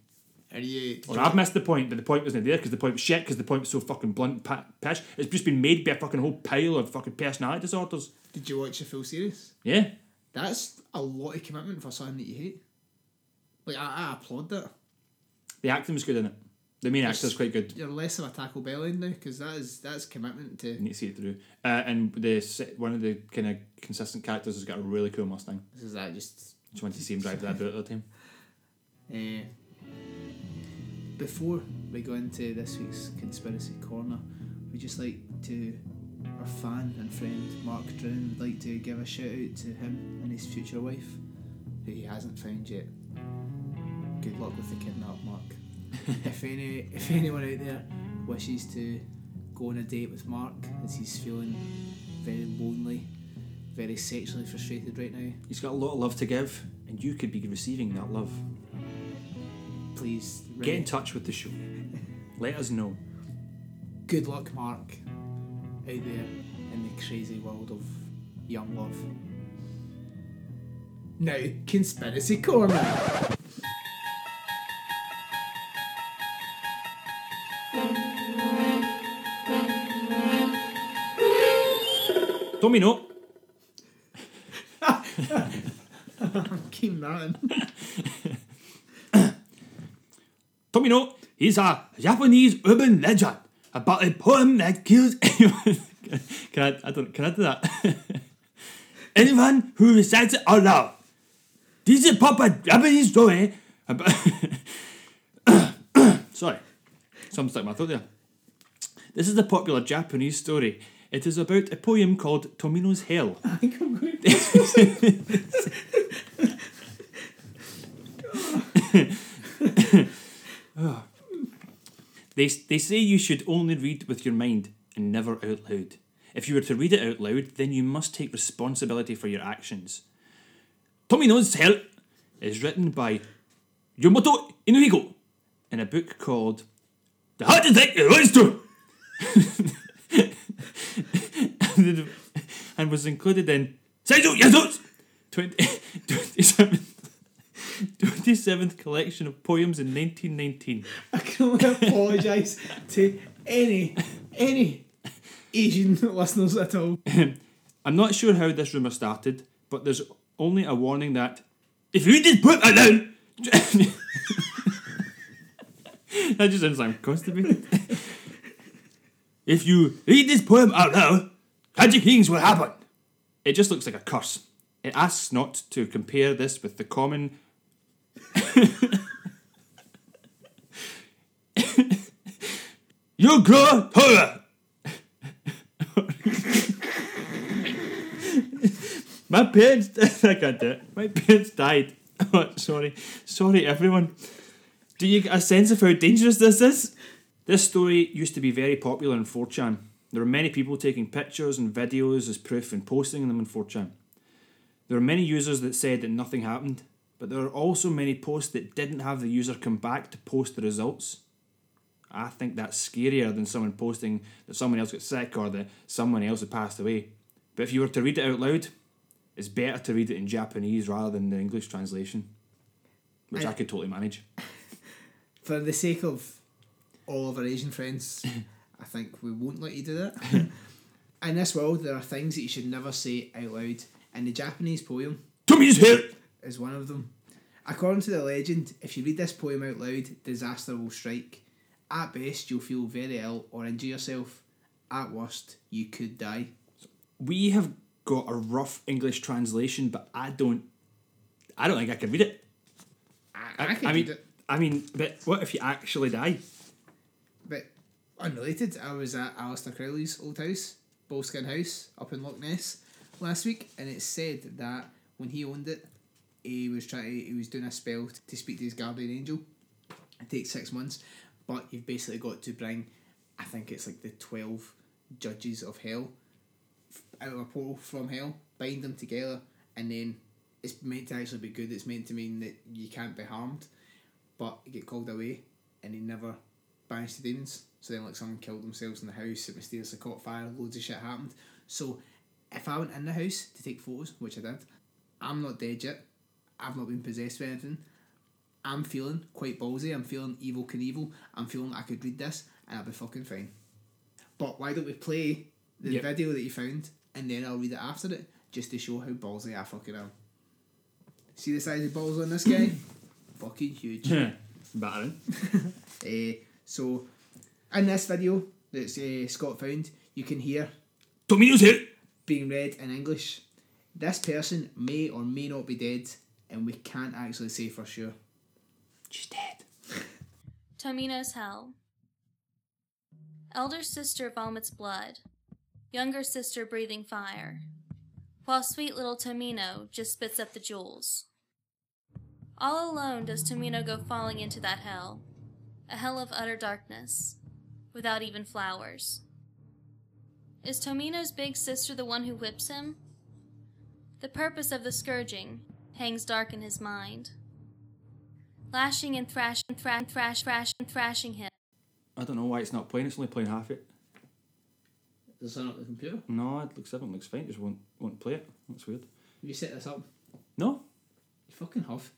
Speaker 3: Are you?
Speaker 2: Or I've missed the point, but the point wasn't there because the point was shit because the point was so fucking blunt, pa- pish. It's just been made by a fucking whole pile of fucking personality disorders.
Speaker 3: Did you watch the full series?
Speaker 2: Yeah.
Speaker 3: That's a lot of commitment for something that you hate. Like I, I applaud that.
Speaker 2: The acting was good in it. The main actor's quite good.
Speaker 3: You're less of a Taco Bell end now because that is that's commitment to.
Speaker 2: You need to see it through. Uh, and the one of the kind of consistent characters has got a really cool Mustang.
Speaker 3: This is that just.
Speaker 2: Just want to see him drive that bit of the time.
Speaker 3: Uh, before we go into this week's conspiracy corner, we just like to our fan and friend Mark Drown would like to give a shout out to him and his future wife, who he hasn't found yet. Good luck with the kidnap, Mark. if any if anyone out there wishes to go on a date with Mark as he's feeling very lonely, very sexually frustrated right now,
Speaker 2: He's got a lot of love to give, and you could be receiving that love.
Speaker 3: please
Speaker 2: Get in touch with the show. Let us know.
Speaker 3: good luck, Mark, out there in the crazy world of young love. Now, conspiracy corner.
Speaker 2: Tomino.
Speaker 3: Keep that
Speaker 2: Tomino is a Japanese urban legend about a poem that kills anyone. can I? I don't. Can I do that? anyone who recites it out loud. This is a proper Japanese story about. Sorry, something stuck in my throat there. This is a popular Japanese story. It is about a poem called Tomino's Hell.
Speaker 3: I think I'm going
Speaker 2: They, they say you should only read with your mind and never out loud. If you were to read it out loud, then you must take responsibility for your actions. Tomino's Hell is written by Yomoto Inuhigo in a book called The Heart Attack Monster and was included in Saizo Yasu's 20, 27th, 27th collection of poems in 1919.
Speaker 3: I can only apologise to any any Asian listeners at all.
Speaker 2: I'm not sure how this rumour started, but there's only a warning that if you just put that down, that just sounds like constipated. if you read this poem out loud, tragic things will happen. It just looks like a curse. It asks not to compare this with the common. you taller. My parents, I can't do it. My parents died. Oh, sorry, sorry, everyone. Do you get a sense of how dangerous this is? This story used to be very popular in 4chan. There were many people taking pictures and videos as proof and posting them on 4chan. There were many users that said that nothing happened, but there are also many posts that didn't have the user come back to post the results. I think that's scarier than someone posting that someone else got sick or that someone else had passed away. But if you were to read it out loud, it's better to read it in Japanese rather than the English translation, which I,
Speaker 3: I-
Speaker 2: could totally manage.
Speaker 3: For the sake of all of our Asian friends, I think we won't let you do that. In this world, there are things that you should never say out loud, and the Japanese poem
Speaker 2: Tommy's here!
Speaker 3: Is one of them. According to the legend, if you read this poem out loud, disaster will strike. At best, you'll feel very ill or injure yourself. At worst, you could die.
Speaker 2: We have got a rough English translation, but I don't. I don't think I can read it.
Speaker 3: I, I, could
Speaker 2: I mean,
Speaker 3: read it.
Speaker 2: I mean, but what if you actually die?
Speaker 3: But unrelated, I was at Aleister Crowley's old house, Boleskine House, up in Loch Ness last week, and it said that when he owned it, he was trying. To, he was doing a spell to speak to his guardian angel. It takes six months, but you've basically got to bring, I think it's like the twelve judges of hell, out of a portal from hell, bind them together, and then it's meant to actually be good. It's meant to mean that you can't be harmed, but you get called away, and he never banished the demons. So then, like, someone killed themselves in the house, it mysteriously caught fire, loads of shit happened. So, if I went in the house to take photos, which I did, I'm not dead yet. I've not been possessed by anything. I'm feeling quite ballsy. I'm feeling Evel Knievel. I'm feeling I could read this and I'll be fucking fine. But why don't we play the
Speaker 2: Yep.
Speaker 3: video that you found and then I'll read it after it just to show how ballsy I fucking am. See the size of balls on this guy? fucking huge.
Speaker 2: Battering.
Speaker 3: Uh, so, in this video that uh, Scott found, you can hear
Speaker 2: Tommy's here!
Speaker 3: being read in English. This person may or may not be dead, and we can't actually say for sure.
Speaker 2: She's dead.
Speaker 11: Tomino's Hell. Elder sister vomits blood. Younger sister breathing fire. While sweet little Tomino just spits up the jewels. All alone does Tomino go falling into that hell. A hell of utter darkness. Without even flowers. Is Tomino's big sister the one who whips him? The purpose of the scourging hangs dark in his mind. Lashing and thrashing, thrash, thrash, thrash, and thrashing him.
Speaker 2: I don't know why it's not playing. It's only playing half it.
Speaker 3: Does that not the computer?
Speaker 2: No, it looks everything looks fine. Just won't won't play it. That's weird.
Speaker 3: Have You set this up.
Speaker 2: No,
Speaker 3: You fucking have.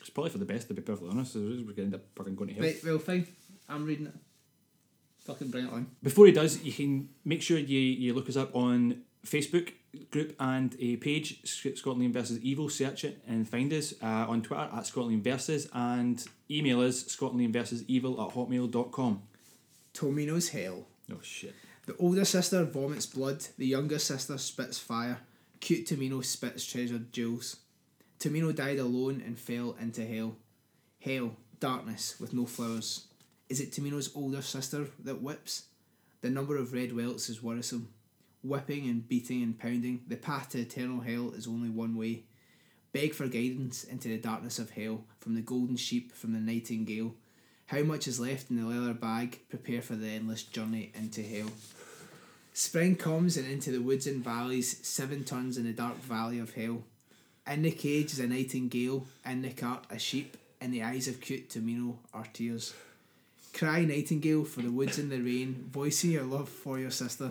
Speaker 2: it's probably for the best. To be perfectly honest, we're going to end up fucking going to hell.
Speaker 3: Right, well, fine. I'm reading it. Fucking bring it on.
Speaker 2: Before he does, you can make sure you, you look us up on Facebook group and a page, Sc- Scotland versus Evil. Search it and find us uh, on Twitter at Scotland versus and email us Scotland versus Evil at hotmail.com.
Speaker 3: Tomino's Hell.
Speaker 2: Oh shit.
Speaker 3: The older sister vomits blood, the younger sister spits fire. Cute Tomino spits treasured jewels. Tomino died alone and fell into hell. Hell, darkness with no flowers. Is it Tomino's older sister that whips? The number of red welts is worrisome. Whipping and beating and pounding, the path to eternal hell is only one way. Beg for guidance into the darkness of hell, from the golden sheep, from the nightingale. How much is left in the leather bag? Prepare for the endless journey into hell. Spring comes and into the woods and valleys, seven turns in the dark valley of hell. In the cage is a nightingale, in the cart a sheep, in the eyes of cute Tomino are tears. Cry, nightingale, for the woods and the rain, voicing your love for your sister.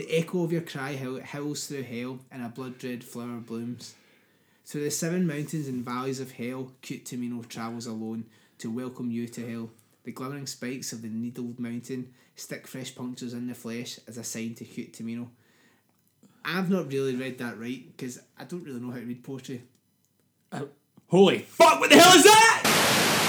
Speaker 3: The echo of your cry howl- howls through hell, and a blood red flower blooms. Through the seven mountains and valleys of hell, cute Tomino travels alone to welcome you to hell. The glimmering spikes of the needled mountain stick fresh punctures in the flesh as a sign to cute Tomino. I've not really read that right because I don't really know how to read poetry.
Speaker 2: Uh, holy fuck! What the hell is that?